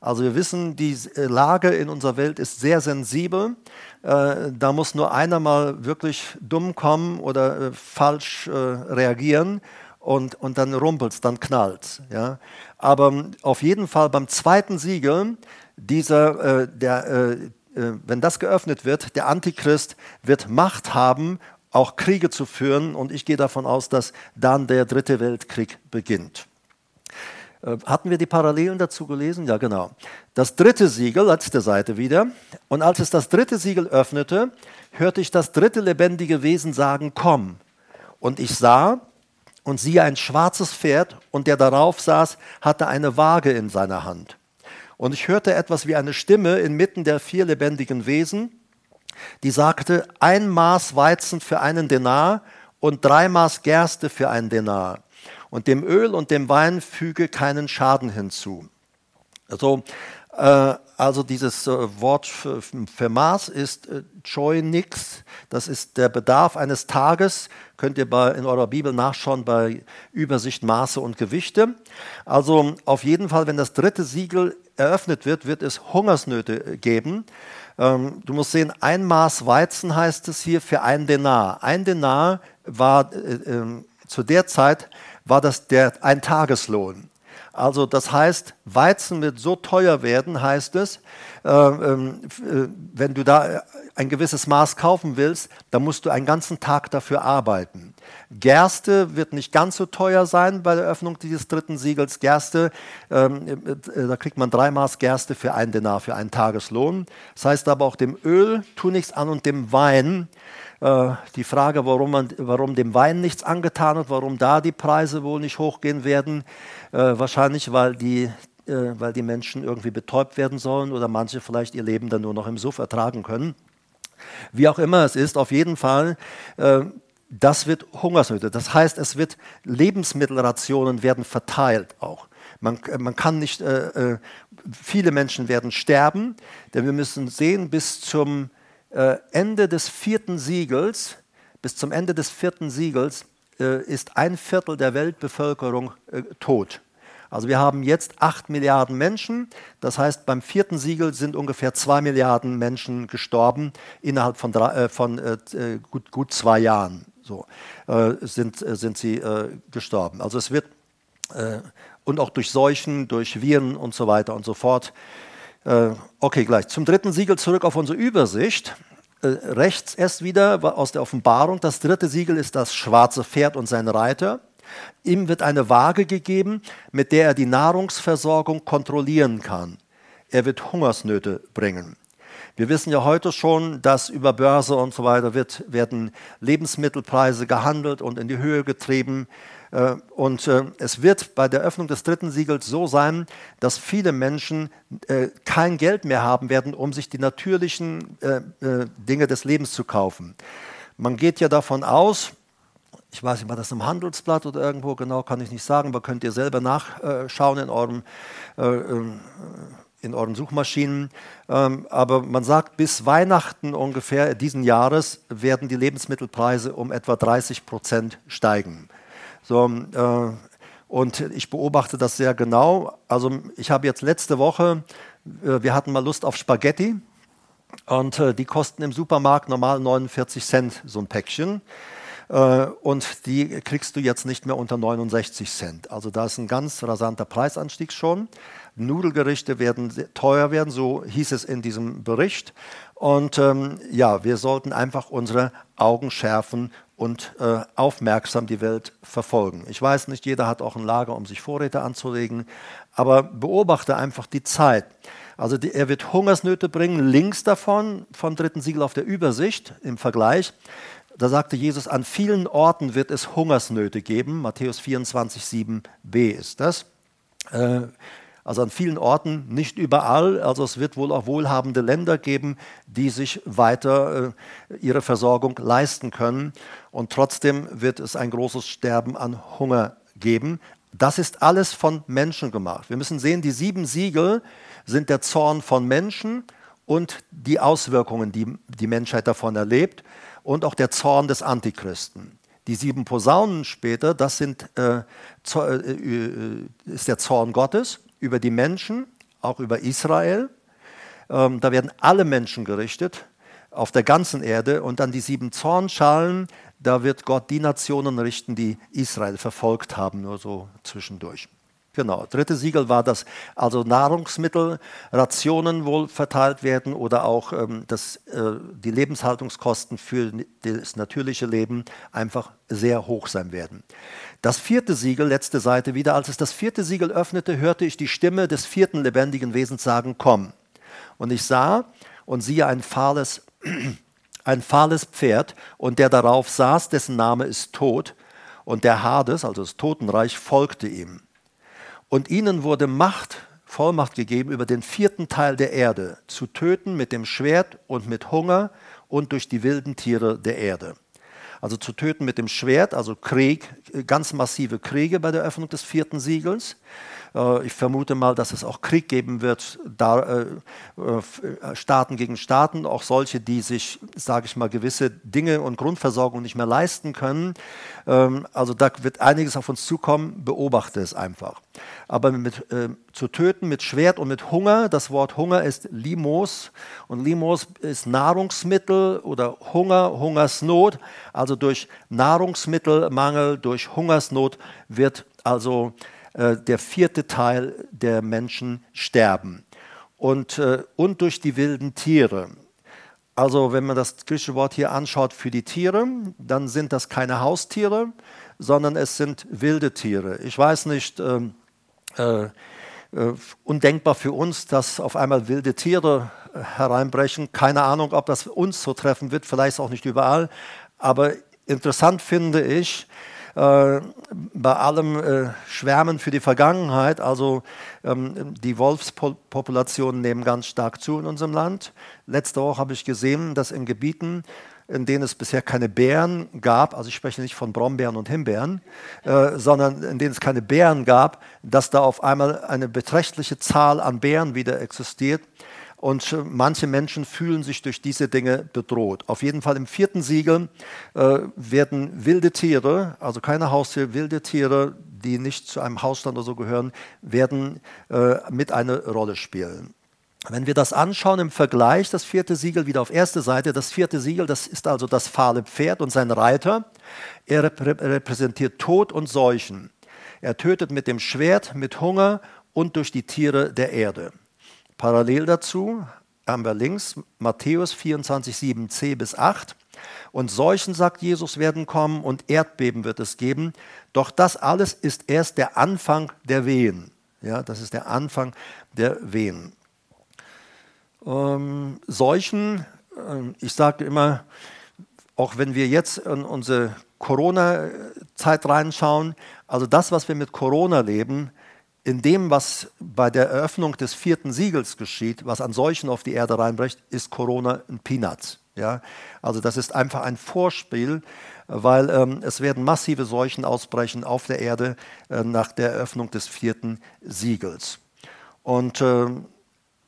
Also wir wissen, die äh, Lage in unserer Welt ist sehr sensibel. Äh, da muss nur einer mal wirklich dumm kommen oder äh, falsch reagieren und, und dann rumpelt es, dann knallt ja. Aber ähm, auf jeden Fall beim zweiten Siegel, dieser, der, wenn das geöffnet wird, der Antichrist wird Macht haben, auch Kriege zu führen. Und ich gehe davon aus, dass dann der dritte Weltkrieg beginnt. Äh, hatten wir die Parallelen dazu gelesen? Ja, genau. Das dritte Siegel, letzte Seite wieder. Und als es das dritte Siegel öffnete, hörte ich das dritte lebendige Wesen sagen, komm. Und ich sah und siehe ein schwarzes Pferd und der darauf saß, hatte eine Waage in seiner Hand. Und ich hörte etwas wie eine Stimme inmitten der vier lebendigen Wesen, die sagte, ein Maß Weizen für einen Denar und drei Maß Gerste für einen Denar und dem Öl und dem Wein füge keinen Schaden hinzu. Also, also dieses äh, Wort für, Maß ist äh, Joy nix. Das ist der Bedarf eines Tages. Könnt ihr bei, in eurer Bibel nachschauen bei Übersicht Maße und Gewichte. Also auf jeden Fall, wenn das dritte Siegel eröffnet wird, wird es Hungersnöte geben. Ähm, du musst sehen, ein Maß Weizen heißt es hier für ein Denar. Ein Denar war äh, ähm, zu der Zeit war das der ein Tageslohn. Also das heißt, Weizen wird so teuer werden, heißt es, äh, ähm, äh, wenn du da ein gewisses Maß kaufen willst, dann musst du einen ganzen Tag dafür arbeiten. Gerste wird nicht ganz so teuer sein bei der Öffnung dieses dritten Siegels. Gerste, ähm, äh, da kriegt man drei Maß Gerste für einen Denar, für einen Tageslohn. Das heißt aber auch dem Öl tu nichts an und dem Wein äh, die Frage, warum, man, warum dem Wein nichts angetan wird, warum da die Preise wohl nicht hochgehen werden. Äh, wahrscheinlich, weil die, äh, weil die Menschen irgendwie betäubt werden sollen oder manche vielleicht ihr Leben dann nur noch im Suff ertragen können. Wie auch immer es ist, auf jeden Fall, äh, das wird Hungersnöte. Das heißt, es wird Lebensmittelrationen werden verteilt auch. Man, man kann nicht, äh, viele Menschen werden sterben, denn wir müssen sehen, bis zum Ende des vierten Siegels, bis zum Ende des vierten Siegels, äh, ist ein Viertel der Weltbevölkerung äh, tot. Also wir haben jetzt acht Milliarden Menschen. Das heißt, beim vierten Siegel sind ungefähr zwei Milliarden Menschen gestorben innerhalb von, drei, äh, von äh, gut, gut, zwei Jahren. So äh, sind, sind sie gestorben. Also es wird und auch durch Seuchen, durch Viren und so weiter und so fort äh, okay, gleich. Zum dritten Siegel zurück auf unsere Übersicht. Äh, rechts erst wieder aus der Offenbarung. Das dritte Siegel ist das schwarze Pferd und sein Reiter. Ihm wird eine Waage gegeben, mit der er die Nahrungsversorgung kontrollieren kann. er wird Hungersnöte bringen. Wir wissen ja heute schon, dass über Börse und so weiter wird, werden Lebensmittelpreise gehandelt und in die Höhe getrieben. Äh, und äh, es wird bei der Öffnung des dritten Siegels so sein, dass viele Menschen äh, kein Geld mehr haben werden, um sich die natürlichen Dinge des Lebens zu kaufen. Man geht ja davon aus, ich weiß nicht, war das im Handelsblatt oder irgendwo genau, kann ich nicht sagen, aber könnt ihr selber nachschauen in eurem in euren Suchmaschinen. Ähm, aber man sagt, bis Weihnachten ungefähr diesen Jahres werden die Lebensmittelpreise um etwa 30 Prozent steigen. So, äh, und ich beobachte das sehr genau. Also ich habe jetzt letzte Woche, äh, wir hatten mal Lust auf Spaghetti und äh, die kosten im Supermarkt normal 49 Cent so ein Päckchen. Äh, und die kriegst du jetzt nicht mehr unter 69 Cent. Also da ist ein ganz rasanter Preisanstieg schon. Nudelgerichte werden teuer werden, so hieß es in diesem Bericht. Und ähm, ja, wir sollten einfach unsere Augen schärfen und äh, aufmerksam die Welt verfolgen. Ich weiß nicht, jeder hat auch ein Lager, um sich Vorräte anzulegen, aber beobachte einfach die Zeit. Also die, er wird Hungersnöte bringen, links davon, vom dritten Siegel auf der Übersicht im Vergleich. Da sagte Jesus, an vielen Orten wird es Hungersnöte geben. Matthäus 24, 7b ist das. Äh, also an vielen Orten, nicht überall. Also es wird wohl auch wohlhabende Länder geben, die sich weiter äh, ihre Versorgung leisten können. Und trotzdem wird es ein großes Sterben an Hunger geben. Das ist alles von Menschen gemacht. Wir müssen sehen, die sieben Siegel sind der Zorn von Menschen und die Auswirkungen, die die Menschheit davon erlebt und auch der Zorn des Antichristen. Die sieben Posaunen später, das sind, äh, äh, äh, ist der Zorn Gottes über die Menschen, auch über Israel. Ähm, da werden alle Menschen gerichtet auf der ganzen Erde und dann die sieben Zornschalen, da wird Gott die Nationen richten, die Israel verfolgt haben, nur so zwischendurch. Genau, dritte Siegel war, dass also Nahrungsmittel, Rationen wohl verteilt werden oder auch, ähm, dass äh, die Lebenshaltungskosten für das natürliche Leben einfach sehr hoch sein werden. Das vierte Siegel, letzte Seite wieder, als es das vierte Siegel öffnete, hörte ich die Stimme des vierten lebendigen Wesens sagen, komm. Und ich sah und siehe ein fahles, ein fahles Pferd und der darauf saß, dessen Name ist Tod und der Hades, also das Totenreich, folgte ihm. Und ihnen wurde Macht, Vollmacht gegeben, über den vierten Teil der Erde zu töten mit dem Schwert und mit Hunger und durch die wilden Tiere der Erde also zu töten mit dem Schwert, also Krieg, ganz massive Kriege bei der Öffnung des vierten Siegels. Äh, ich vermute mal, dass es auch Krieg geben wird, äh, äh, Staaten gegen Staaten, auch solche, die sich, sage ich mal, gewisse Dinge und Grundversorgung nicht mehr leisten können. Ähm, also da wird einiges auf uns zukommen, beobachte es einfach. Aber mit, äh, zu töten mit Schwert und mit Hunger, das Wort Hunger ist Limos und Limos ist Nahrungsmittel oder Hunger, Hungersnot. Also durch Nahrungsmittelmangel, durch Hungersnot wird also äh, der vierte Teil der Menschen sterben. Und, äh, und durch die wilden Tiere. Also wenn man das griechische Wort hier anschaut für die Tiere, dann sind das keine Haustiere, sondern es sind wilde Tiere. Ich weiß nicht, ähm, äh, äh, undenkbar für uns, dass auf einmal wilde Tiere äh, hereinbrechen. Keine Ahnung, ob das uns so treffen wird, vielleicht auch nicht überall. Aber interessant finde ich, äh, bei allem äh, Schwärmen für die Vergangenheit, also ähm, die Wolfspopulationen nehmen ganz stark zu in unserem Land. Letzte Woche habe ich gesehen, dass in Gebieten, in denen es bisher keine Bären gab, also ich spreche nicht von Brombeeren und Himbeeren, äh, sondern in denen es keine Bären gab, dass da auf einmal eine beträchtliche Zahl an Bären wieder existiert. Und manche Menschen fühlen sich durch diese Dinge bedroht. Auf jeden Fall im vierten Siegel äh, werden wilde Tiere, also keine Haustiere, wilde Tiere, die nicht zu einem Hausstand oder so gehören, werden äh, mit eine Rolle spielen. Wenn wir das anschauen im Vergleich, das vierte Siegel wieder auf erste Seite, das vierte Siegel, das ist also das fahle Pferd und sein Reiter. Er repräsentiert Tod und Seuchen. Er tötet mit dem Schwert, mit Hunger und durch die Tiere der Erde. Parallel dazu haben wir links Matthäus 24, 7c bis 8. Und Seuchen, sagt Jesus, werden kommen und Erdbeben wird es geben. Doch das alles ist erst der Anfang der Wehen. Ja, das ist der Anfang der Wehen. ähm, Seuchen, äh, ich sage immer, auch wenn wir jetzt in unsere Corona-Zeit reinschauen, also das, was wir mit Corona leben, in dem, was bei der Eröffnung des vierten Siegels geschieht, was an Seuchen auf die Erde reinbricht, ist Corona ein Peanuts. Ja? Also das ist einfach ein Vorspiel, weil ähm, es werden massive Seuchen ausbrechen auf der Erde äh, nach der Eröffnung des vierten Siegels. Und äh,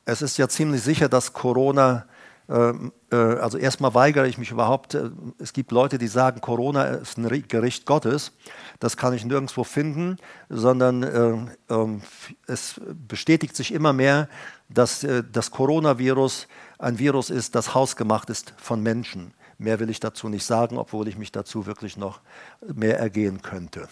es ist ja ziemlich sicher, dass Corona also erstmal weigere ich mich überhaupt, äh, es gibt Leute, die sagen, Corona ist ein Gericht Gottes. Das kann ich nirgendwo finden, sondern äh, ähm, es bestätigt sich immer mehr, dass das Coronavirus ein Virus ist, das hausgemacht ist von Menschen. Mehr will ich dazu nicht sagen, obwohl ich mich dazu wirklich noch mehr ergehen könnte.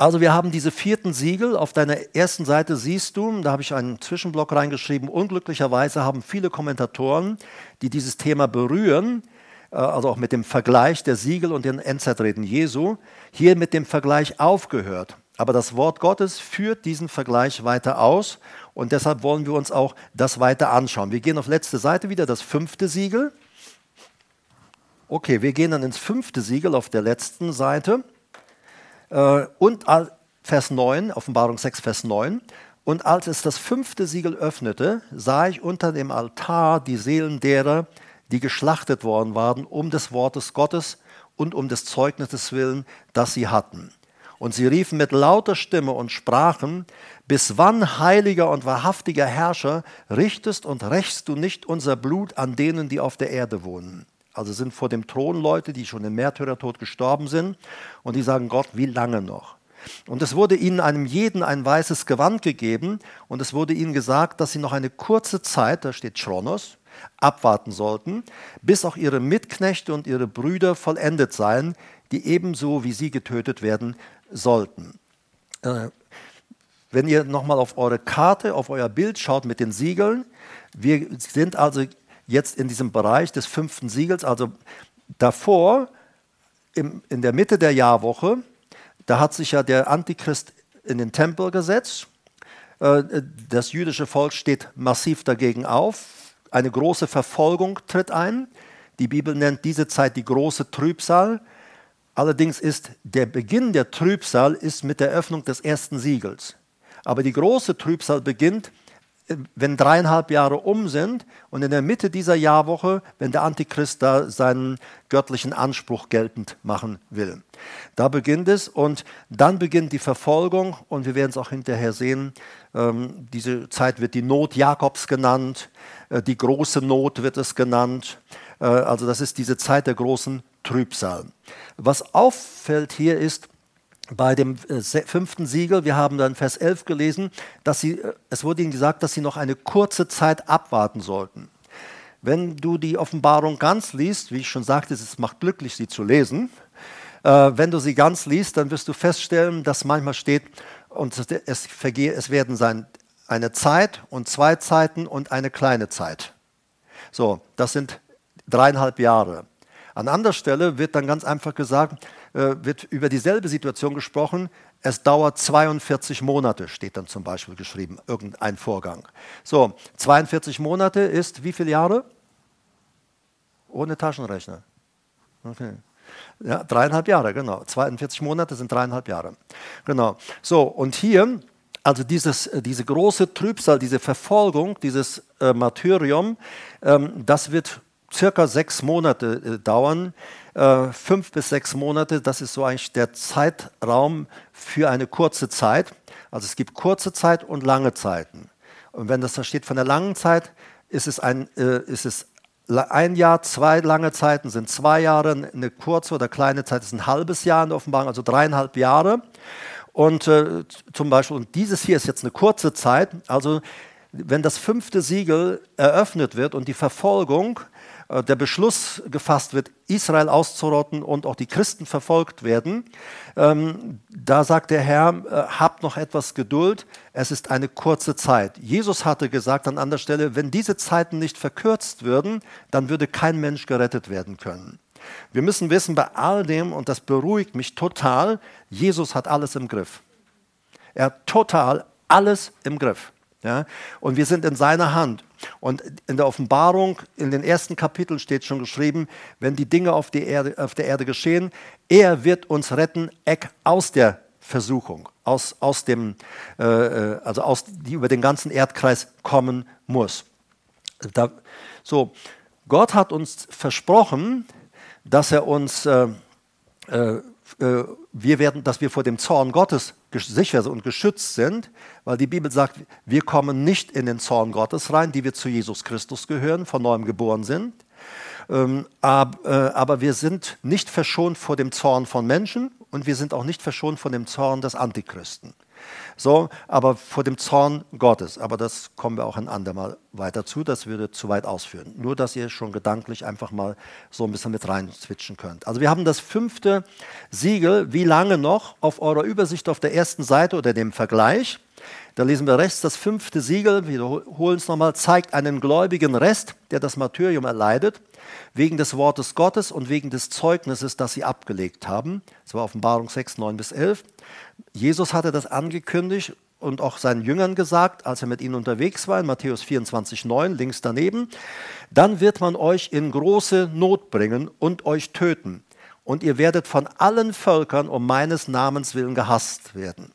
Also wir haben diese vierten Siegel. Auf deiner ersten Seite siehst du, da habe ich einen Zwischenblock reingeschrieben, unglücklicherweise haben viele Kommentatoren, die dieses Thema berühren, äh, also auch mit dem Vergleich der Siegel und den Endzeitreden Jesu, hier mit dem Vergleich aufgehört. Aber das Wort Gottes führt diesen Vergleich weiter aus und deshalb wollen wir uns auch das weiter anschauen. Wir gehen auf letzte Seite wieder, das fünfte Siegel. Okay, wir gehen dann ins fünfte Siegel auf der letzten Seite. Äh, und Vers 9, Offenbarung 6, Vers 9. Und als es das fünfte Siegel öffnete, sah ich unter dem Altar die Seelen derer, die geschlachtet worden waren, um des Wortes Gottes und um des Zeugnisses willen, das sie hatten. Und sie riefen mit lauter Stimme und sprachen, bis wann, heiliger und wahrhaftiger Herrscher, richtest und rächst du nicht unser Blut an denen, die auf der Erde wohnen? Also sind vor dem Thron Leute, die schon im Märtyrertod gestorben sind und die sagen, Gott, wie lange noch? Und es wurde ihnen einem jeden ein weißes Gewand gegeben und es wurde ihnen gesagt, dass sie noch eine kurze Zeit, da steht Chronos, abwarten sollten, bis auch ihre Mitknechte und ihre Brüder vollendet seien, die ebenso wie sie getötet werden sollten. Äh, wenn ihr nochmal auf eure Karte, auf euer Bild schaut mit den Siegeln, wir sind also jetzt in diesem Bereich des fünften Siegels, also davor, im, in der Mitte der Jahrwoche, da hat sich ja der Antichrist in den Tempel gesetzt. Äh, das jüdische Volk steht massiv dagegen auf. Eine große Verfolgung tritt ein. Die Bibel nennt diese Zeit die große Trübsal. Allerdings ist der Beginn der Trübsal ist mit der Öffnung des ersten Siegels. Aber die große Trübsal beginnt wenn dreieinhalb Jahre um sind und in der Mitte dieser Jahrwoche, wenn der Antichrist da seinen göttlichen Anspruch geltend machen will. Da beginnt es und dann beginnt die Verfolgung und wir werden es auch hinterher sehen. Ähm, diese Zeit wird die Not Jakobs genannt, äh, die große Not wird es genannt. Äh, also das ist diese Zeit der großen Trübsal. Was auffällt hier ist, bei dem äh, fünften Siegel, wir haben dann Vers 11 gelesen, dass sie, äh, es wurde ihnen gesagt, dass sie noch eine kurze Zeit abwarten sollten. Wenn du die Offenbarung ganz liest, wie ich schon sagte, es macht glücklich, sie zu lesen, äh, wenn du sie ganz liest, dann wirst du feststellen, dass manchmal steht, und es, vergehe, es werden sein eine Zeit und zwei Zeiten und eine kleine Zeit. So, das sind dreieinhalb Jahre. An anderer Stelle wird dann ganz einfach gesagt, wird über dieselbe Situation gesprochen. Es dauert 42 Monate, steht dann zum Beispiel geschrieben, irgendein Vorgang. So, 42 Monate ist wie viele Jahre? Ohne Taschenrechner. Okay. Ja, dreieinhalb Jahre, genau. 42 Monate sind dreieinhalb Jahre. Genau. So, und hier, also dieses, äh, diese große Trübsal, diese Verfolgung, dieses äh, Martyrium, ähm, das wird circa sechs Monate äh, dauern. Äh, fünf bis sechs Monate, das ist so eigentlich der Zeitraum für eine kurze Zeit. Also es gibt kurze Zeit und lange Zeiten. Und wenn das da steht von der langen Zeit, ist es ein, äh, ist es ein Jahr, zwei lange Zeiten sind zwei Jahre, eine kurze oder kleine Zeit ist ein halbes Jahr in der Offenbarung, also dreieinhalb Jahre. Und äh, zum Beispiel, und dieses hier ist jetzt eine kurze Zeit, also wenn das fünfte Siegel eröffnet wird und die Verfolgung der Beschluss gefasst wird, Israel auszurotten und auch die Christen verfolgt werden, ähm, da sagt der Herr, äh, habt noch etwas Geduld, es ist eine kurze Zeit. Jesus hatte gesagt an anderer Stelle, wenn diese Zeiten nicht verkürzt würden, dann würde kein Mensch gerettet werden können. Wir müssen wissen, bei all dem, und das beruhigt mich total, Jesus hat alles im Griff. Er hat total alles im Griff. Ja? Und wir sind in seiner Hand. Und in der Offenbarung, in den ersten Kapiteln steht schon geschrieben, wenn die Dinge auf, die Erde, auf der Erde geschehen, er wird uns retten, Eck aus der Versuchung, aus, aus dem, äh, äh, also aus, die über den ganzen Erdkreis kommen muss. Da, so, Gott hat uns versprochen, dass er uns, äh, äh, wir werden, dass wir vor dem Zorn Gottes sicher und geschützt sind, weil die Bibel sagt, wir kommen nicht in den Zorn Gottes rein, die wir zu Jesus Christus gehören, von neuem geboren sind. Ähm, aber wir sind nicht verschont vor dem Zorn von Menschen und wir sind auch nicht verschont von dem Zorn des Antichristen. So, aber vor dem Zorn Gottes. Aber das kommen wir auch ein andermal weiter zu. Das würde zu weit ausführen. Nur, dass ihr schon gedanklich einfach mal so ein bisschen mit rein switchen könnt. Also wir haben das fünfte Siegel. Wie lange noch? Auf eurer Übersicht auf der ersten Seite oder dem Vergleich. Da lesen wir rechts, das fünfte Siegel, wiederholen es nochmal, zeigt einen gläubigen Rest, der das Martyrium erleidet, wegen des Wortes Gottes und wegen des Zeugnisses, das sie abgelegt haben. Das war Offenbarung 6, 9 bis 11. Jesus hatte das angekündigt und auch seinen Jüngern gesagt, als er mit ihnen unterwegs war, in Matthäus 24, 9, links daneben, dann wird man euch in große Not bringen und euch töten. Und ihr werdet von allen Völkern um meines Namens willen gehasst werden.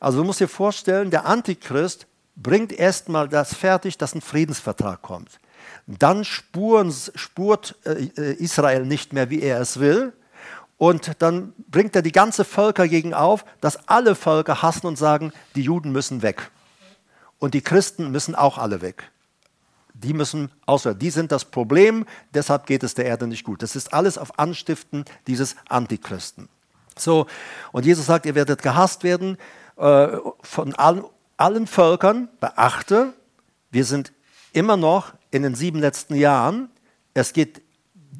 Also du musst dir vorstellen, der Antichrist bringt erstmal das fertig, dass ein Friedensvertrag kommt. Dann spuren, spurt äh, Israel nicht mehr, wie er es will. Und dann bringt er die ganze Völker gegen auf, dass alle Völker hassen und sagen, die Juden müssen weg. Und die Christen müssen auch alle weg. Die müssen, außer die sind das Problem, deshalb geht es der Erde nicht gut. Das ist alles auf Anstiften dieses Antichristen. So, und Jesus sagt, ihr werdet gehasst werden äh, von all, allen Völkern. Beachte, wir sind immer noch in den sieben letzten Jahren. Es geht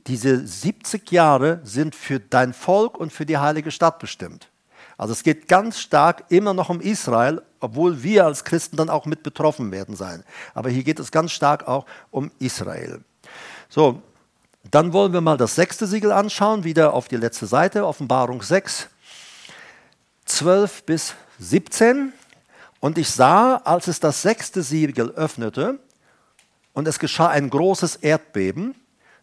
diese 70 Jahre sind für dein Volk und für die heilige Stadt bestimmt. Also es geht ganz stark immer noch um Israel, obwohl wir als Christen dann auch mit betroffen werden sein. Aber hier geht es ganz stark auch um Israel. So, dann wollen wir mal das sechste Siegel anschauen, wieder auf die letzte Seite, Offenbarung 6, 12 bis 17. Und ich sah, als es das sechste Siegel öffnete, und es geschah ein großes Erdbeben,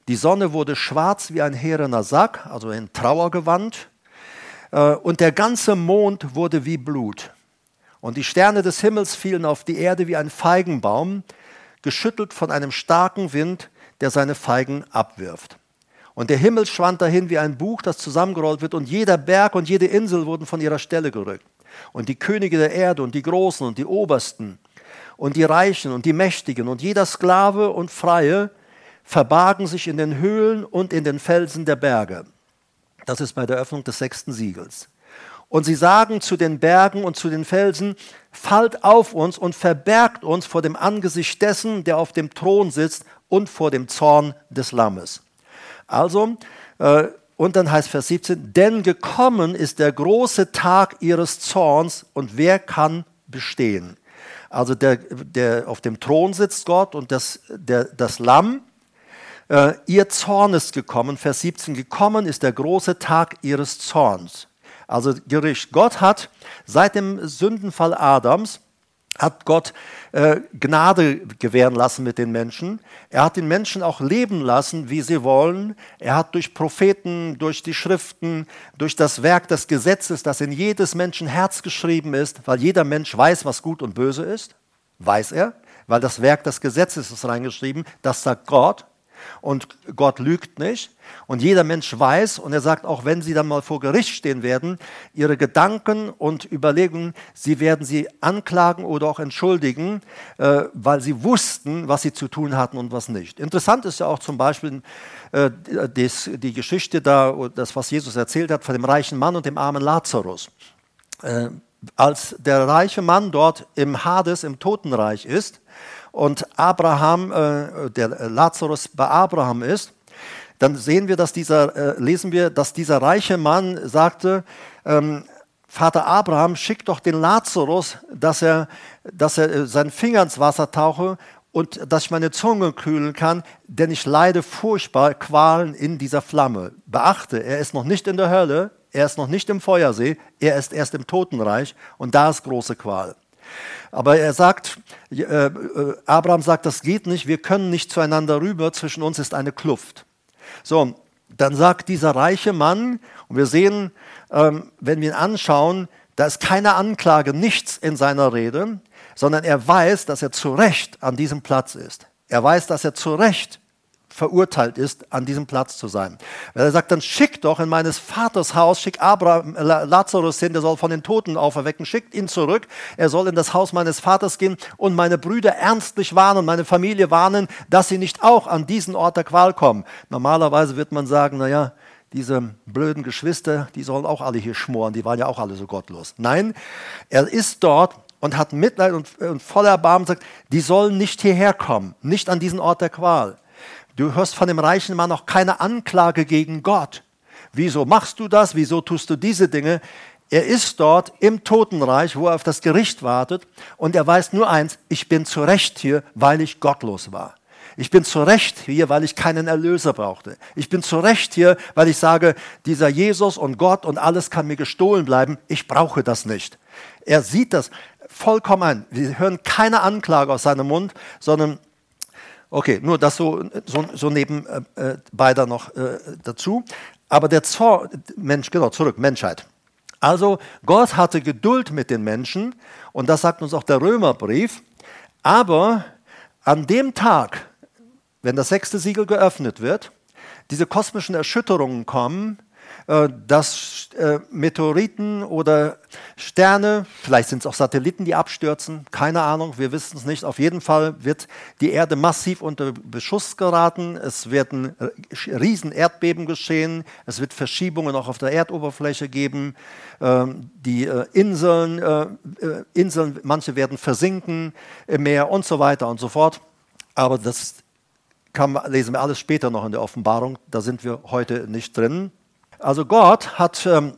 die Sonne wurde schwarz wie ein herener Sack, also ein Trauergewand. Äh, und der ganze Mond wurde wie Blut. Und die Sterne des Himmels fielen auf die Erde wie ein Feigenbaum, geschüttelt von einem starken Wind, der seine Feigen abwirft. Und der Himmel schwand dahin wie ein Buch, das zusammengerollt wird, und jeder Berg und jede Insel wurden von ihrer Stelle gerückt. Und die Könige der Erde und die Großen und die Obersten und die Reichen und die Mächtigen und jeder Sklave und Freie verbargen sich in den Höhlen und in den Felsen der Berge. Das ist bei der Öffnung des sechsten Siegels. Und sie sagen zu den Bergen und zu den Felsen, fallt auf uns und verbergt uns vor dem Angesicht dessen, der auf dem Thron sitzt und vor dem Zorn des Lammes. Also, äh, und dann heißt Vers 17, denn gekommen ist der große Tag ihres Zorns und wer kann bestehen? Also der, der auf dem Thron sitzt Gott und das, der, das Lamm äh, ihr Zorn ist gekommen, Vers 17, gekommen ist der große Tag ihres Zorns. Also Gericht. Gott hat seit dem Sündenfall Adams, hat Gott äh, Gnade gewähren lassen mit den Menschen. Er hat den Menschen auch leben lassen, wie sie wollen. Er hat durch Propheten, durch die Schriften, durch das Werk des Gesetzes, das in jedes Menschen Herz geschrieben ist, weil jeder Mensch weiß, was gut und böse ist, weiß er, weil das Werk des Gesetzes ist reingeschrieben, das sagt Gott. Und Gott lügt nicht. Und jeder Mensch weiß, und er sagt auch, wenn sie dann mal vor Gericht stehen werden, ihre Gedanken und Überlegungen, sie werden sie anklagen oder auch entschuldigen, äh, weil sie wussten, was sie zu tun hatten und was nicht. Interessant ist ja auch zum Beispiel äh, des, die Geschichte da, das, was Jesus erzählt hat von dem reichen Mann und dem armen Lazarus. Äh, als der reiche Mann dort im Hades, im Totenreich ist, und Abraham, äh, der Lazarus bei Abraham ist, dann sehen wir, dass dieser, äh, lesen wir, dass dieser reiche Mann sagte, ähm, Vater Abraham, schick doch den Lazarus, dass er, dass er äh, seinen Finger ins Wasser tauche und dass ich meine Zunge kühlen kann, denn ich leide furchtbar Qualen in dieser Flamme. Beachte, er ist noch nicht in der Hölle, er ist noch nicht im Feuersee, er ist erst im Totenreich und da ist große Qual. Aber er sagt, äh, äh, Abraham sagt, das geht nicht, wir können nicht zueinander rüber, zwischen uns ist eine Kluft. So, dann sagt dieser reiche Mann, und wir sehen, ähm, wenn wir ihn anschauen, da ist keine Anklage, nichts in seiner Rede, sondern er weiß, dass er zu Recht an diesem Platz ist. Er weiß, dass er zu Recht verurteilt ist, an diesem Platz zu sein. Weil er sagt, dann schick doch in meines Vaters Haus, schick Abraham, Lazarus hin, der soll von den Toten auferwecken, schickt ihn zurück, er soll in das Haus meines Vaters gehen und meine Brüder ernstlich warnen, meine Familie warnen, dass sie nicht auch an diesen Ort der Qual kommen. Normalerweise wird man sagen, naja, diese blöden Geschwister, die sollen auch alle hier schmoren, die waren ja auch alle so gottlos. Nein, er ist dort und hat Mitleid und, und voller Erbarmen sagt, die sollen nicht hierher kommen, nicht an diesen Ort der Qual. Du hörst von dem reichen Mann auch keine Anklage gegen Gott. Wieso machst du das? Wieso tust du diese Dinge? Er ist dort im Totenreich, wo er auf das Gericht wartet und er weiß nur eins, ich bin zu Recht hier, weil ich gottlos war. Ich bin zu Recht hier, weil ich keinen Erlöser brauchte. Ich bin zu Recht hier, weil ich sage, dieser Jesus und Gott und alles kann mir gestohlen bleiben. Ich brauche das nicht. Er sieht das vollkommen ein. Wir hören keine Anklage aus seinem Mund, sondern Okay, nur das so, so, so nebenbei äh, äh noch äh, dazu. Aber der Zorn, Mensch, genau, zurück, Menschheit. Also Gott hatte Geduld mit den Menschen und das sagt uns auch der Römerbrief. Aber an dem Tag, wenn das sechste Siegel geöffnet wird, diese kosmischen Erschütterungen kommen, dass äh, Meteoriten oder Sterne, vielleicht sind es auch Satelliten, die abstürzen, keine Ahnung, wir wissen es nicht. Auf jeden Fall wird die Erde massiv unter Beschuss geraten, es werden riesen Erdbeben geschehen, es wird Verschiebungen auch auf der Erdoberfläche geben, ähm, die äh, Inseln, Inseln, manche werden versinken im Meer und so weiter und so fort. Aber das kann, lesen wir alles später noch in der Offenbarung, da sind wir heute nicht drin. Also Gott hat, ähm,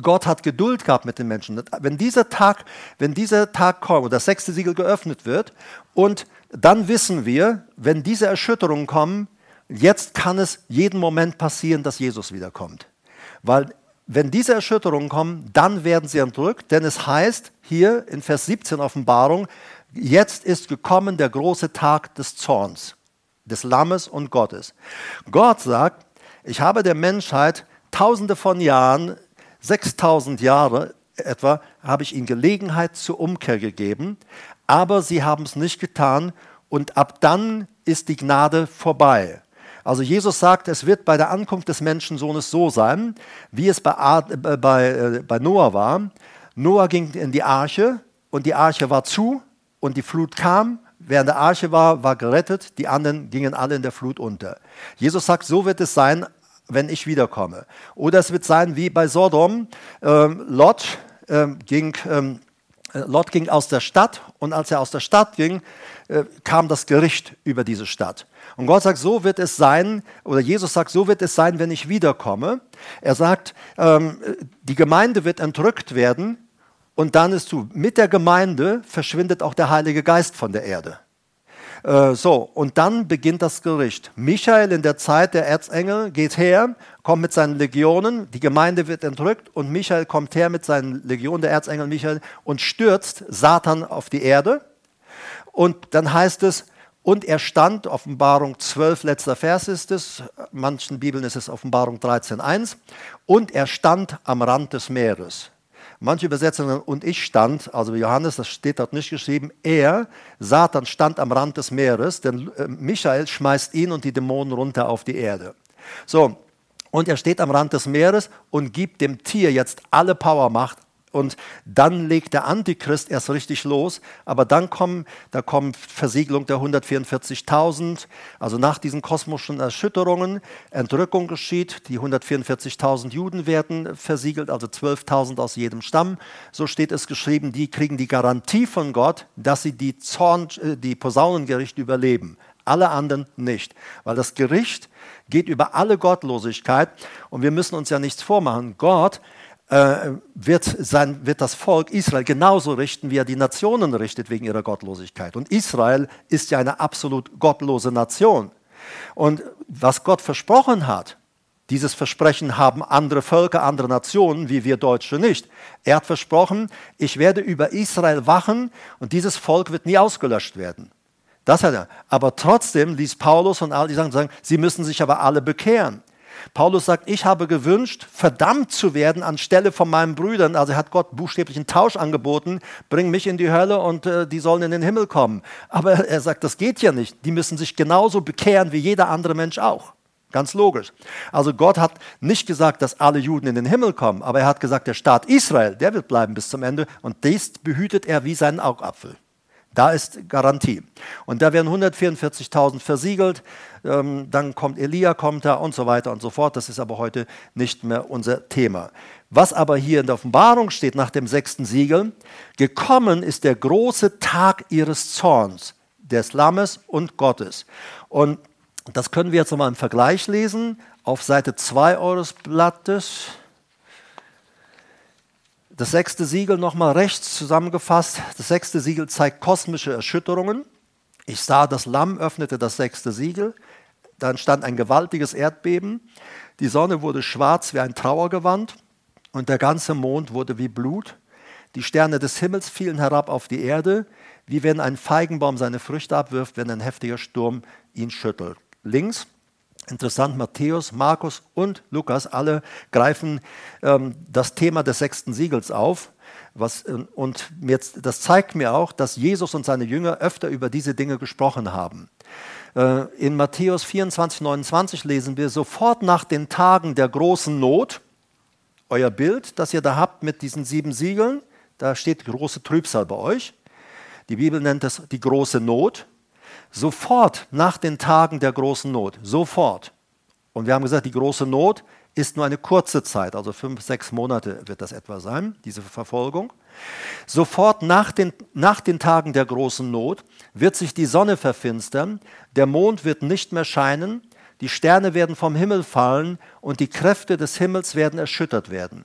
Gott hat Geduld gehabt mit den Menschen. Wenn dieser Tag, wenn dieser Tag kommt, das sechste Siegel geöffnet wird, und dann wissen wir, wenn diese Erschütterungen kommen, jetzt kann es jeden Moment passieren, dass Jesus wiederkommt. Weil wenn diese Erschütterungen kommen, dann werden sie entrückt, denn es heißt hier in Vers 17 Offenbarung, jetzt ist gekommen der große Tag des Zorns, des Lammes und Gottes. Gott sagt, ich habe der Menschheit tausende von Jahren, 6000 Jahre etwa, habe ich ihnen Gelegenheit zur Umkehr gegeben, aber sie haben es nicht getan und ab dann ist die Gnade vorbei. Also Jesus sagt, es wird bei der Ankunft des Menschensohnes so sein, wie es bei, äh, bei, äh, bei Noah war. Noah ging in die Arche und die Arche war zu und die Flut kam. Wer in der Arche war, war gerettet, die anderen gingen alle in der Flut unter. Jesus sagt, so wird es sein wenn ich wiederkomme. Oder es wird sein wie bei Sodom. Ähm, Lot, ähm, ging, ähm, äh, Lot ging aus der Stadt und als er aus der Stadt ging, äh, kam das Gericht über diese Stadt. Und Gott sagt, so wird es sein, oder Jesus sagt, so wird es sein, wenn ich wiederkomme. Er sagt, ähm, die Gemeinde wird entrückt werden und dann ist zu, mit der Gemeinde verschwindet auch der Heilige Geist von der Erde. Äh, so, und dann beginnt das Gericht. Michael in der Zeit der Erzengel geht her, kommt mit seinen Legionen, die Gemeinde wird entrückt und Michael kommt her mit seinen Legionen, der Erzengel Michael, und stürzt Satan auf die Erde. Und dann heißt es, und er stand, Offenbarung 12, letzter Vers ist es, manchen Bibeln ist es Offenbarung 13, 1, und er stand am Rand des Meeres. Manche Übersetzungen, und ich stand, also Johannes, das steht dort nicht geschrieben, er, Satan, stand am Rand des Meeres, denn äh, Michael schmeißt ihn und die Dämonen runter auf die Erde. So, und er steht am Rand des Meeres und gibt dem Tier jetzt alle Powermacht, und dann legt der Antichrist erst richtig los, aber dann kommen, da kommt Versiegelung der 144.000, also nach diesen kosmischen Erschütterungen, Entrückung geschieht, die 144.000 Juden werden versiegelt, also 12.000 aus jedem Stamm, so steht es geschrieben, die kriegen die Garantie von Gott, dass sie die, Zorn, äh, die Posaunengericht überleben. Alle anderen nicht, weil das Gericht geht über alle Gottlosigkeit. Und wir müssen uns ja nichts vormachen. Gott wird, sein, wird das Volk Israel genauso richten, wie er die Nationen richtet wegen ihrer Gottlosigkeit. Und Israel ist ja eine absolut gottlose Nation. Und was Gott versprochen hat, Dieses Versprechen haben andere Völker, andere Nationen, wie wir Deutsche nicht. Er hat versprochen, ich werde über Israel wachen und dieses Volk wird nie ausgelöscht werden. Das hat er. Aber trotzdem ließ Paulus und all die sagen, sie müssen sich aber alle bekehren. Paulus sagt, ich habe gewünscht, verdammt zu werden anstelle von meinen Brüdern. Also er hat Gott buchstäblich einen Tausch angeboten, bring mich in die Hölle und äh, die sollen in den Himmel kommen. Aber er sagt, das geht ja nicht. Die müssen sich genauso bekehren wie jeder andere Mensch auch. Ganz logisch. Also Gott hat nicht gesagt, dass alle Juden in den Himmel kommen, aber er hat gesagt, der Staat Israel, der wird bleiben bis zum Ende und dies behütet er wie seinen Augapfel. Da ist Garantie. Und da werden 144.000 versiegelt, ähm, dann kommt Elia, kommt da und so weiter und so fort. Das ist aber heute nicht mehr unser Thema. Was aber hier in der Offenbarung steht nach dem sechsten Siegel, gekommen ist der große Tag ihres Zorns, des Lammes und Gottes. Und das können wir jetzt nochmal im Vergleich lesen auf Seite 2 eures Blattes. Das sechste Siegel nochmal rechts zusammengefasst. Das sechste Siegel zeigt kosmische Erschütterungen. Ich sah, das Lamm öffnete das sechste Siegel. Da entstand ein gewaltiges Erdbeben. Die Sonne wurde schwarz wie ein Trauergewand und der ganze Mond wurde wie Blut. Die Sterne des Himmels fielen herab auf die Erde, wie wenn ein Feigenbaum seine Früchte abwirft, wenn ein heftiger Sturm ihn schüttelt links. Interessant, Matthäus, Markus und Lukas, alle greifen ähm, das Thema des sechsten Siegels auf. Was, äh, und jetzt, das zeigt mir auch, dass Jesus und seine Jünger öfter über diese Dinge gesprochen haben. Äh, in Matthäus 24, 29 lesen wir, sofort nach den Tagen der großen Not, euer Bild, das ihr da habt mit diesen sieben Siegeln, da steht große Trübsal bei euch. Die Bibel nennt es die große Not sofort nach den Tagen der großen Not, sofort. Und wir haben gesagt, die große Not ist nur eine kurze Zeit, also fünf, sechs Monate wird das etwa sein, diese Verfolgung. Sofort nach den, nach den Tagen der großen Not wird sich die Sonne verfinstern, der Mond wird nicht mehr scheinen, die Sterne werden vom Himmel fallen und die Kräfte des Himmels werden erschüttert werden.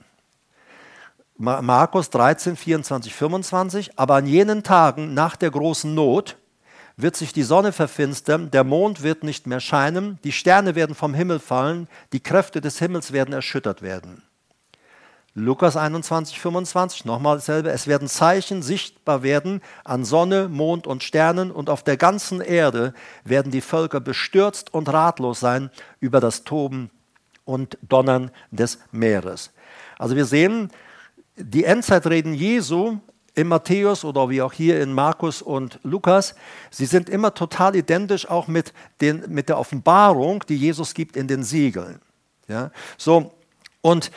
Markus 13, 24, 25. Aber an jenen Tagen nach der großen Not wird sich die Sonne verfinstern, der Mond wird nicht mehr scheinen, die Sterne werden vom Himmel fallen, die Kräfte des Himmels werden erschüttert werden. Lukas 21, 25, nochmal dasselbe. Es werden Zeichen sichtbar werden an Sonne, Mond und Sternen und auf der ganzen Erde werden die Völker bestürzt und ratlos sein über das Toben und Donnern des Meeres. Also wir sehen, die Endzeitreden Jesu in Matthäus oder wie auch hier in Markus und Lukas, sie sind immer total identisch auch mit, den, mit der Offenbarung, die Jesus gibt in den Siegeln. Ja? So, und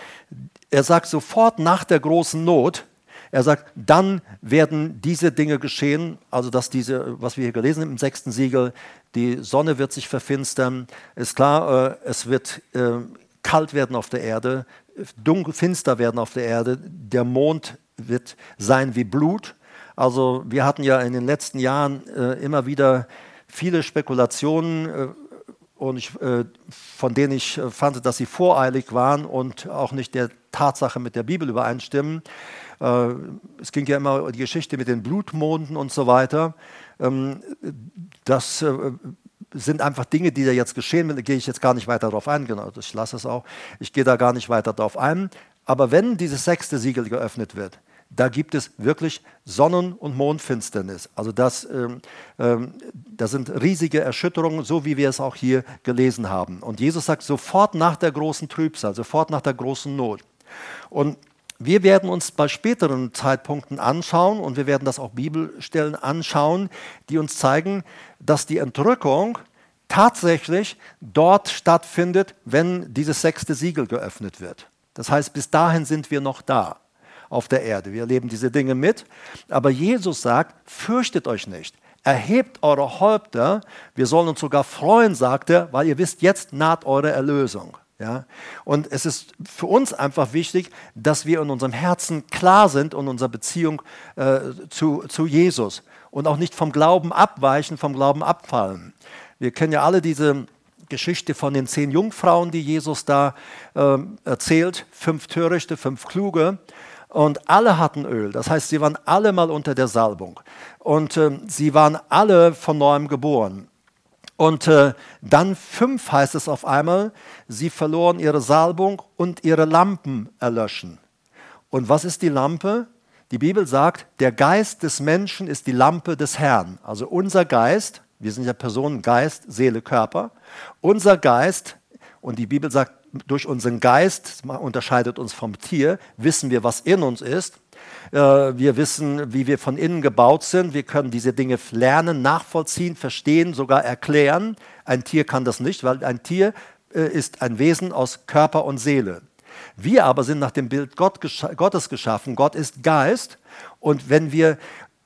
er sagt sofort nach der großen Not, er sagt, dann werden diese Dinge geschehen, also dass diese, was wir hier gelesen haben im sechsten Siegel, die Sonne wird sich verfinstern, ist klar, äh, es wird äh, kalt werden auf der Erde, dunkel, finster werden auf der Erde, der Mond wird sein wie Blut. Also wir hatten ja in den letzten Jahren äh, immer wieder viele Spekulationen, äh, und ich, äh, von denen ich äh, fand, dass sie voreilig waren und auch nicht der Tatsache mit der Bibel übereinstimmen. Äh, es ging ja immer die Geschichte mit den Blutmonden und so weiter. Ähm, das äh, sind einfach Dinge, die da jetzt geschehen, da gehe ich jetzt gar nicht weiter darauf ein, genau, ich lasse es auch, ich gehe da gar nicht weiter darauf ein. Aber wenn dieses sechste Siegel geöffnet wird, da gibt es wirklich Sonnen- und Mondfinsternis. Also das, ähm, ähm, das sind riesige Erschütterungen, so wie wir es auch hier gelesen haben. Und Jesus sagt sofort nach der großen Trübsal, sofort nach der großen Not. Und wir werden uns bei späteren Zeitpunkten anschauen und wir werden das auch Bibelstellen anschauen, die uns zeigen, dass die Entrückung tatsächlich dort stattfindet, wenn dieses sechste Siegel geöffnet wird. Das heißt, bis dahin sind wir noch da auf der Erde. Wir erleben diese Dinge mit. Aber Jesus sagt, fürchtet euch nicht. Erhebt eure Häupter. Wir sollen uns sogar freuen, sagt er, weil ihr wisst, jetzt naht eure Erlösung. Ja? Und es ist für uns einfach wichtig, dass wir in unserem Herzen klar sind und unserer Beziehung äh, zu, zu Jesus und auch nicht vom Glauben abweichen, vom Glauben abfallen. Wir kennen ja alle diese Geschichte von den zehn Jungfrauen, die Jesus da äh, erzählt. Fünf Törichte, fünf Kluge. Und alle hatten Öl. Das heißt, sie waren alle mal unter der Salbung. Und äh, sie waren alle von neuem geboren. Und äh, dann fünf heißt es auf einmal, sie verloren ihre Salbung und ihre Lampen erlöschen. Und was ist die Lampe? Die Bibel sagt, der Geist des Menschen ist die Lampe des Herrn. Also unser Geist, wir sind ja Personen, Geist, Seele, Körper. Unser Geist, und die Bibel sagt, durch unseren Geist, unterscheidet uns vom Tier, wissen wir, was in uns ist. Äh, wir wissen, wie wir von innen gebaut sind. Wir können diese Dinge lernen, nachvollziehen, verstehen, sogar erklären. Ein Tier kann das nicht, weil ein Tier äh, ist ein Wesen aus Körper und Seele. Wir aber sind nach dem Bild Gottes geschaffen. Gott ist Geist. Und wenn wir,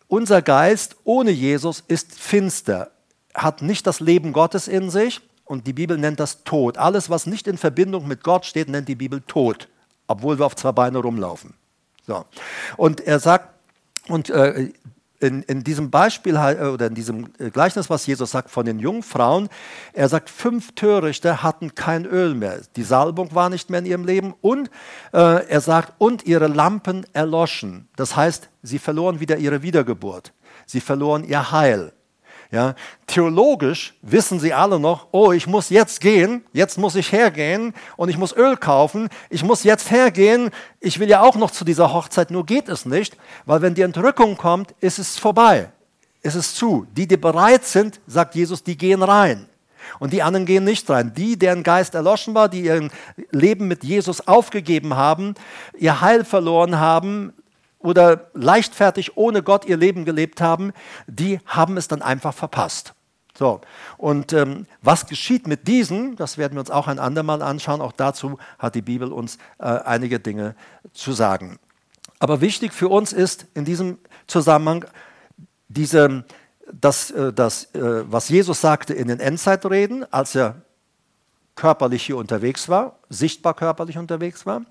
unser Geist ohne Jesus ist finster, hat nicht das Leben Gottes in sich und die Bibel nennt das Tod. Alles, was nicht in Verbindung mit Gott steht, nennt die Bibel Tod, obwohl wir auf zwei Beine rumlaufen. So. Und er sagt, und äh, in, in, diesem Beispiel äh, oder in diesem äh, Gleichnis, was Jesus sagt von den Jungfrauen, er sagt, fünf Törichte hatten kein Öl mehr. Die Salbung war nicht mehr in ihrem Leben und äh, er sagt, und ihre Lampen erloschen. Das heißt, sie verloren wieder ihre Wiedergeburt. Sie verloren ihr Heil. Ja, theologisch wissen sie alle noch, oh, ich muss jetzt gehen, jetzt muss ich hergehen und ich muss Öl kaufen, ich muss jetzt hergehen, ich will ja auch noch zu dieser Hochzeit, nur geht es nicht, weil wenn die Entrückung kommt, ist es vorbei, ist es zu. Die, die bereit sind, sagt Jesus, die gehen rein. Und die anderen gehen nicht rein. Die, deren Geist erloschen war, die ihr Leben mit Jesus aufgegeben haben, ihr Heil verloren haben, oder leichtfertig ohne Gott ihr Leben gelebt haben, die haben es dann einfach verpasst. So, und ähm, was geschieht mit diesen, das werden wir uns auch ein andermal anschauen, auch dazu hat die Bibel uns äh, einige Dinge zu sagen. Aber wichtig für uns ist in diesem Zusammenhang diese, das, äh, das äh, was Jesus sagte in den Endzeitreden, als er körperlich hier unterwegs war, sichtbar körperlich unterwegs war,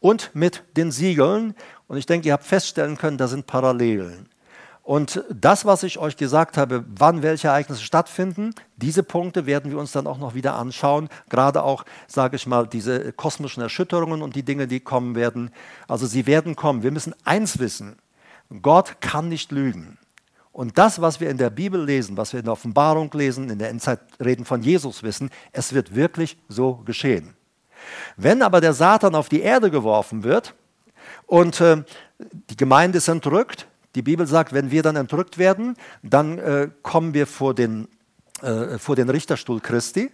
und mit den Siegeln. Und ich denke, ihr habt feststellen können, da sind Parallelen. Und das, was ich euch gesagt habe, wann welche Ereignisse stattfinden, diese Punkte werden wir uns dann auch noch wieder anschauen. Gerade auch, sage ich mal, diese kosmischen Erschütterungen und die Dinge, die kommen werden. Also sie werden kommen. Wir müssen eins wissen. Gott kann nicht lügen. Und das, was wir in der Bibel lesen, was wir in der Offenbarung lesen, in der Endzeitreden von Jesus wissen, es wird wirklich so geschehen. Wenn aber der Satan auf die Erde geworfen wird, und äh, die Gemeinde ist entrückt. Die Bibel sagt, wenn wir dann entrückt werden, dann äh, kommen wir vor den, äh, vor den Richterstuhl Christi.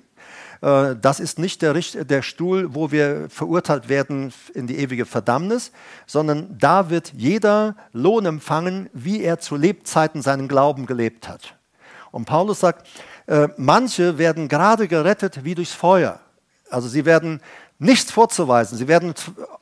Äh, das ist nicht der, der, Stuhl, wo wir verurteilt werden in die ewige Verdammnis, sondern da wird jeder Lohn empfangen, wie er zu Lebzeiten seinen Glauben gelebt hat. Und Paulus sagt, äh, manche werden gerade gerettet wie durchs Feuer. Also sie werden nichts vorzuweisen. Sie werden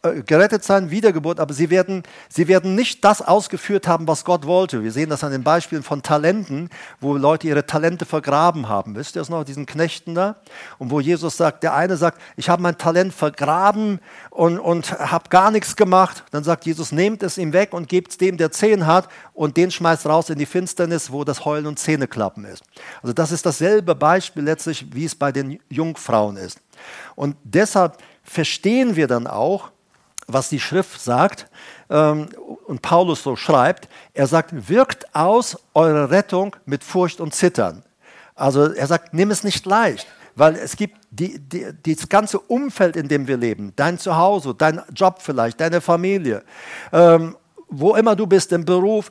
äh, gerettet sein, Wiedergeburt, aber sie werden, sie werden nicht das ausgeführt haben, was Gott wollte. Wir sehen das an den Beispielen von Talenten, wo Leute ihre Talente vergraben haben. Wisst ihr das noch, diesen Knechten da? Und wo Jesus sagt, der eine sagt, ich habe mein Talent vergraben und, und habe gar nichts gemacht. Dann sagt Jesus, nehmt es ihm weg und gebt es dem, der zehn hat und den schmeißt raus in die Finsternis, wo das Heulen und Zähneklappen ist. Also das ist dasselbe Beispiel letztlich, wie es bei den Jungfrauen ist. Und deshalb verstehen wir dann auch, was die Schrift sagt ähm, und Paulus so schreibt. Er sagt, wirkt aus eure Rettung mit Furcht und Zittern. Also er sagt, nimm es nicht leicht, weil es gibt die, die, das ganze Umfeld, in dem wir leben, dein Zuhause, dein Job vielleicht, deine Familie, ähm, wo immer du bist im Beruf,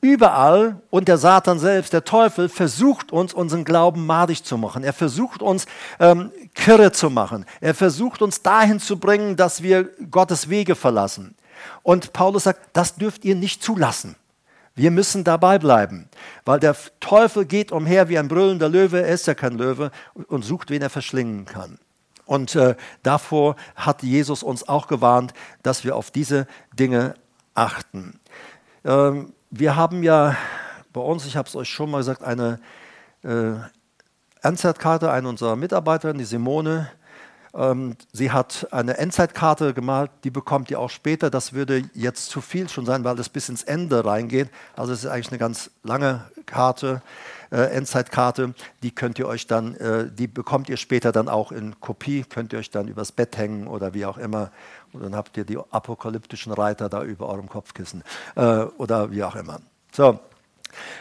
Überall und der Satan selbst, der Teufel, versucht uns, unseren Glauben madig zu machen. Er versucht uns ähm, kirre zu machen. Er versucht uns dahin zu bringen, dass wir Gottes Wege verlassen. Und Paulus sagt, das dürft ihr nicht zulassen. Wir müssen dabei bleiben, weil der Teufel geht umher wie ein brüllender Löwe, er ist ja kein Löwe, und sucht, wen er verschlingen kann. Und äh, davor hat Jesus uns auch gewarnt, dass wir auf diese Dinge achten. Ähm, wir haben ja bei uns, ich habe es euch schon mal gesagt, eine äh, Endzeitkarte, eine unserer Mitarbeiterinnen, die Simone, ähm, sie hat eine Endzeitkarte gemalt, die bekommt ihr auch später. Das würde jetzt zu viel schon sein, weil das bis ins Ende reingeht. Also es ist eigentlich eine ganz lange Karte, äh, Endzeitkarte. Die könnt ihr euch dann, äh, die bekommt ihr später dann auch in Kopie, könnt ihr euch dann übers Bett hängen oder wie auch immer. Und dann habt ihr die apokalyptischen Reiter da über eurem Kopfkissen äh, oder wie auch immer. So,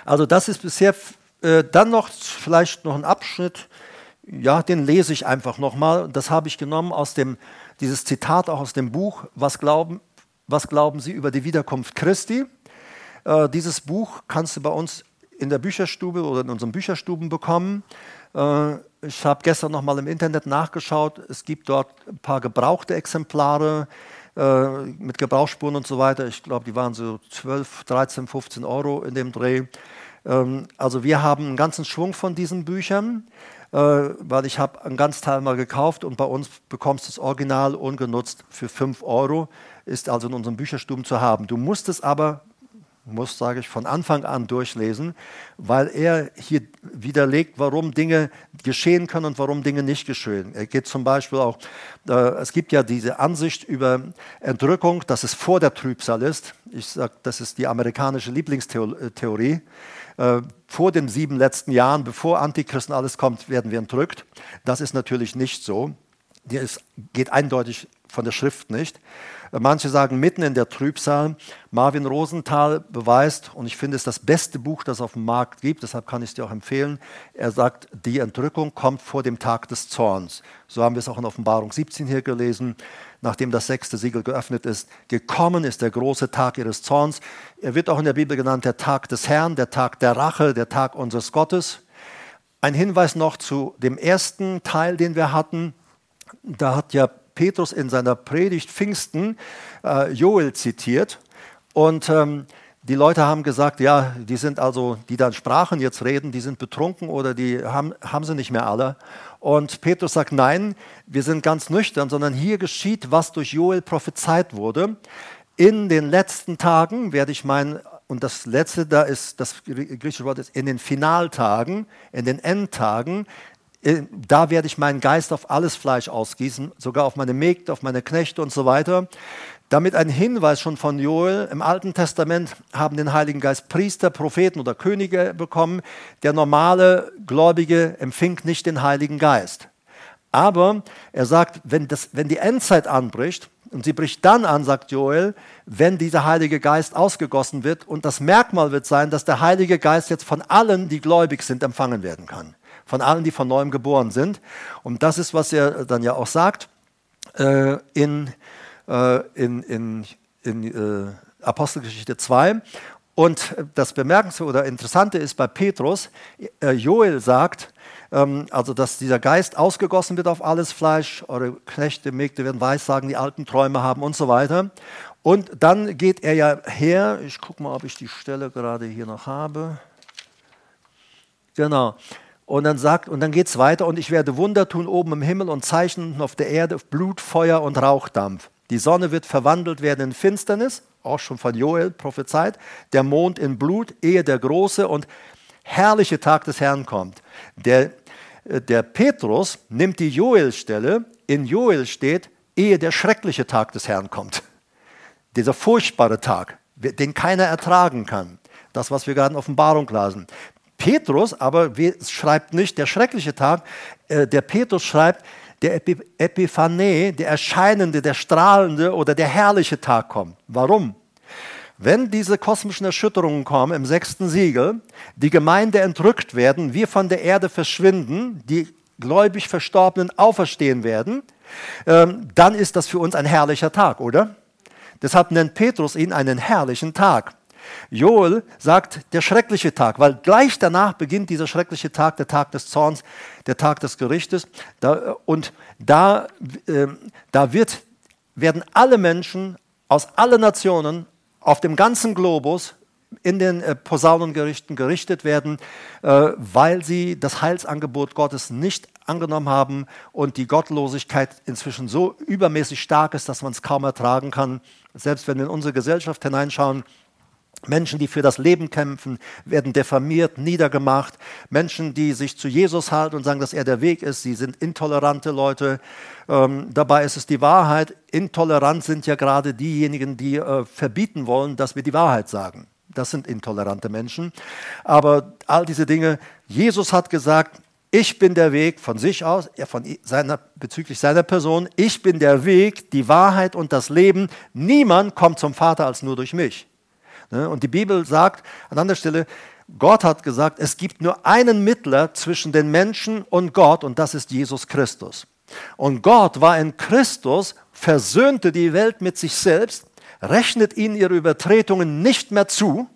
also das ist bisher äh, dann noch vielleicht noch ein Abschnitt, ja, den lese ich einfach nochmal. Das habe ich genommen aus dem, dieses Zitat auch aus dem Buch, was glauben, was glauben Sie über die Wiederkunft Christi? Äh, dieses Buch kannst du bei uns in der Bücherstube oder in unseren Bücherstuben bekommen. Äh, ich habe gestern noch mal im Internet nachgeschaut. Es gibt dort ein paar gebrauchte Exemplare äh, mit Gebrauchsspuren und so weiter. Ich glaube, die waren so 12, 13, 15 Euro in dem Dreh. Ähm, also wir haben einen ganzen Schwung von diesen Büchern, äh, weil ich habe einen ganz Teil mal gekauft und bei uns bekommst du das Original ungenutzt für 5 Euro, ist also in unseren Bücherstuben zu haben. Du musst es aber muss, sage ich, von Anfang an durchlesen, weil er hier widerlegt, warum Dinge geschehen können und warum Dinge nicht geschehen. Er geht zum Beispiel auch, äh, es gibt ja diese Ansicht über Entrückung, dass es vor der Trübsal ist. Ich sage, das ist die amerikanische Lieblingstheorie. Äh, vor den sieben letzten Jahren, bevor Antichristen alles kommt, werden wir entrückt. Das ist natürlich nicht so. Das geht eindeutig von der Schrift nicht. Manche sagen mitten in der Trübsal. Marvin Rosenthal beweist, und ich finde es das beste Buch, das es auf dem Markt gibt, deshalb kann ich es dir auch empfehlen. Er sagt, die Entrückung kommt vor dem Tag des Zorns. So haben wir es auch in Offenbarung 17 hier gelesen, nachdem das sechste Siegel geöffnet ist. Gekommen ist der große Tag ihres Zorns. Er wird auch in der Bibel genannt der Tag des Herrn, der Tag der Rache, der Tag unseres Gottes. Ein Hinweis noch zu dem ersten Teil, den wir hatten. Da hat ja Petrus in seiner Predigt Pfingsten äh, Joel zitiert. Und ähm, die Leute haben gesagt, ja, die sind also, die dann Sprachen jetzt reden, die sind betrunken oder die haben, haben sie nicht mehr alle. Und Petrus sagt, nein, wir sind ganz nüchtern, sondern hier geschieht, was durch Joel prophezeit wurde. In den letzten Tagen werde ich mein, und das letzte da ist, das griechische Wort ist, in den Finaltagen, in den Endtagen, da werde ich meinen Geist auf alles Fleisch ausgießen, sogar auf meine Mägde, auf meine Knechte und so weiter. Damit ein Hinweis schon von Joel, im Alten Testament haben den Heiligen Geist Priester, Propheten oder Könige bekommen. Der normale Gläubige empfing nicht den Heiligen Geist. Aber er sagt, wenn, das, wenn die Endzeit anbricht, und sie bricht dann an, sagt Joel, wenn dieser Heilige Geist ausgegossen wird. Und das Merkmal wird sein, dass der Heilige Geist jetzt von allen, die gläubig sind, empfangen werden kann von allen, die von neuem geboren sind. Und das ist, was er dann ja auch sagt äh, in, äh, in, in, in äh, Apostelgeschichte 2. Und das Bemerkenswerte oder Interessante ist bei Petrus, äh, Joel sagt, ähm, also dass dieser Geist ausgegossen wird auf alles Fleisch, eure Knechte, Mägde werden Weissagen, die alten Träume haben und so weiter. Und dann geht er ja her, ich gucke mal, ob ich die Stelle gerade hier noch habe. Genau. Und dann sagt, und dann geht es weiter, und ich werde Wunder tun oben im Himmel und Zeichen auf der Erde, Blut, Feuer und Rauchdampf. Die Sonne wird verwandelt werden in Finsternis, auch schon von Joel prophezeit, der Mond in Blut, ehe der große und herrliche Tag des Herrn kommt. Der, äh, der Petrus nimmt die Joel-Stelle, in Joel steht, ehe der schreckliche Tag des Herrn kommt. Dieser furchtbare Tag, den keiner ertragen kann. Das, was wir gerade in Offenbarung lasen. Petrus aber schreibt nicht der schreckliche Tag, äh, der Petrus schreibt der Epiphanie, der erscheinende, der strahlende oder der herrliche Tag kommt. Warum? Wenn diese kosmischen Erschütterungen kommen im sechsten Siegel, die Gemeinde entrückt werden, wir von der Erde verschwinden, die gläubig Verstorbenen auferstehen werden, ähm, dann ist das für uns ein herrlicher Tag, oder? Deshalb nennt Petrus ihn einen herrlichen Tag. Joel sagt der schreckliche Tag, weil gleich danach beginnt dieser schreckliche Tag, der Tag des Zorns, der Tag des Gerichtes. Da, und da, äh, da wird, werden alle Menschen aus allen Nationen auf dem ganzen Globus in den äh, Posaunengerichten gerichtet werden, äh, weil sie das Heilsangebot Gottes nicht angenommen haben und die Gottlosigkeit inzwischen so übermäßig stark ist, dass man es kaum ertragen kann. Selbst wenn wir in unsere Gesellschaft hineinschauen, Menschen, die für das Leben kämpfen, werden diffamiert, niedergemacht. Menschen, die sich zu Jesus halten und sagen, dass er der Weg ist, sie sind intolerante Leute. Ähm, dabei ist es die Wahrheit. Intolerant sind ja gerade diejenigen, die äh, verbieten wollen, dass wir die Wahrheit sagen. Das sind intolerante Menschen. Aber all diese Dinge, Jesus hat gesagt, ich bin der Weg von sich aus, von seiner, bezüglich seiner Person, ich bin der Weg, die Wahrheit und das Leben. Niemand kommt zum Vater als nur durch mich. Ne? Und die Bibel sagt an anderer Stelle, Gott hat gesagt, es gibt nur einen Mittler zwischen den Menschen und Gott und das ist Jesus Christus. Und Gott war in Christus, versöhnte die Welt mit sich selbst, rechnet ihnen ihre Übertretungen nicht mehr zu,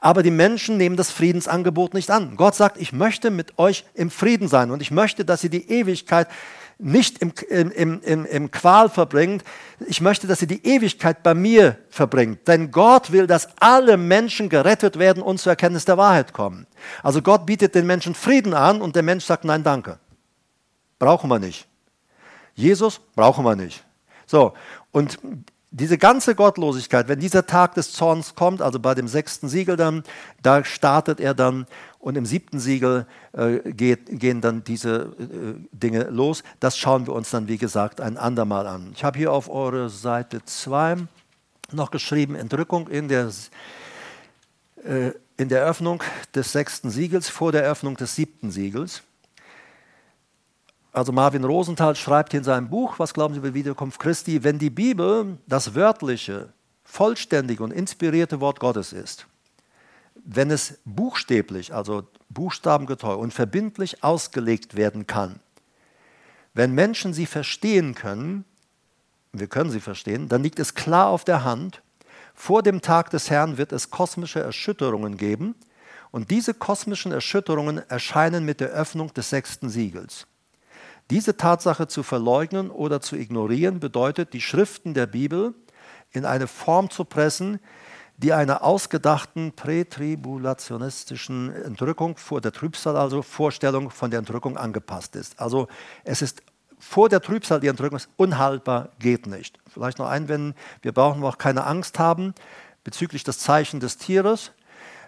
aber die Menschen nehmen das Friedensangebot nicht an. Gott sagt, ich möchte mit euch im Frieden sein und ich möchte, dass ihr die Ewigkeit nicht im, im, im, im Qual verbringt. Ich möchte, dass ihr die Ewigkeit bei mir verbringt. Denn Gott will, dass alle Menschen gerettet werden und zur Erkenntnis der Wahrheit kommen. Also Gott bietet den Menschen Frieden an und der Mensch sagt, nein, danke. Brauchen wir nicht. Jesus brauchen wir nicht. So, und diese ganze Gottlosigkeit, wenn dieser Tag des Zorns kommt, also bei dem sechsten Siegel dann, da startet er dann und im siebten Siegel äh, geht, gehen dann diese äh, Dinge los. Das schauen wir uns dann, wie gesagt, ein andermal an. Ich habe hier auf eure Seite 2 noch geschrieben, Entrückung in der, äh, in der Öffnung des sechsten Siegels, vor der Öffnung des siebten Siegels. Also Marvin Rosenthal schreibt in seinem Buch, was glauben Sie über die Wiederkunft Christi, wenn die Bibel das wörtliche, vollständige und inspirierte Wort Gottes ist, wenn es buchstäblich, also buchstabengetreu und verbindlich ausgelegt werden kann, wenn Menschen sie verstehen können, wir können sie verstehen, dann liegt es klar auf der Hand, vor dem Tag des Herrn wird es kosmische Erschütterungen geben und diese kosmischen Erschütterungen erscheinen mit der Öffnung des sechsten Siegels. Diese Tatsache zu verleugnen oder zu ignorieren bedeutet, die Schriften der Bibel in eine Form zu pressen, die einer ausgedachten prätribulationistischen Entrückung vor der Trübsal, also Vorstellung von der Entrückung angepasst ist. Also es ist vor der Trübsal die Entrückung ist unhaltbar, geht nicht. Vielleicht noch einwenden, wir brauchen auch keine Angst haben bezüglich des Zeichen des Tieres.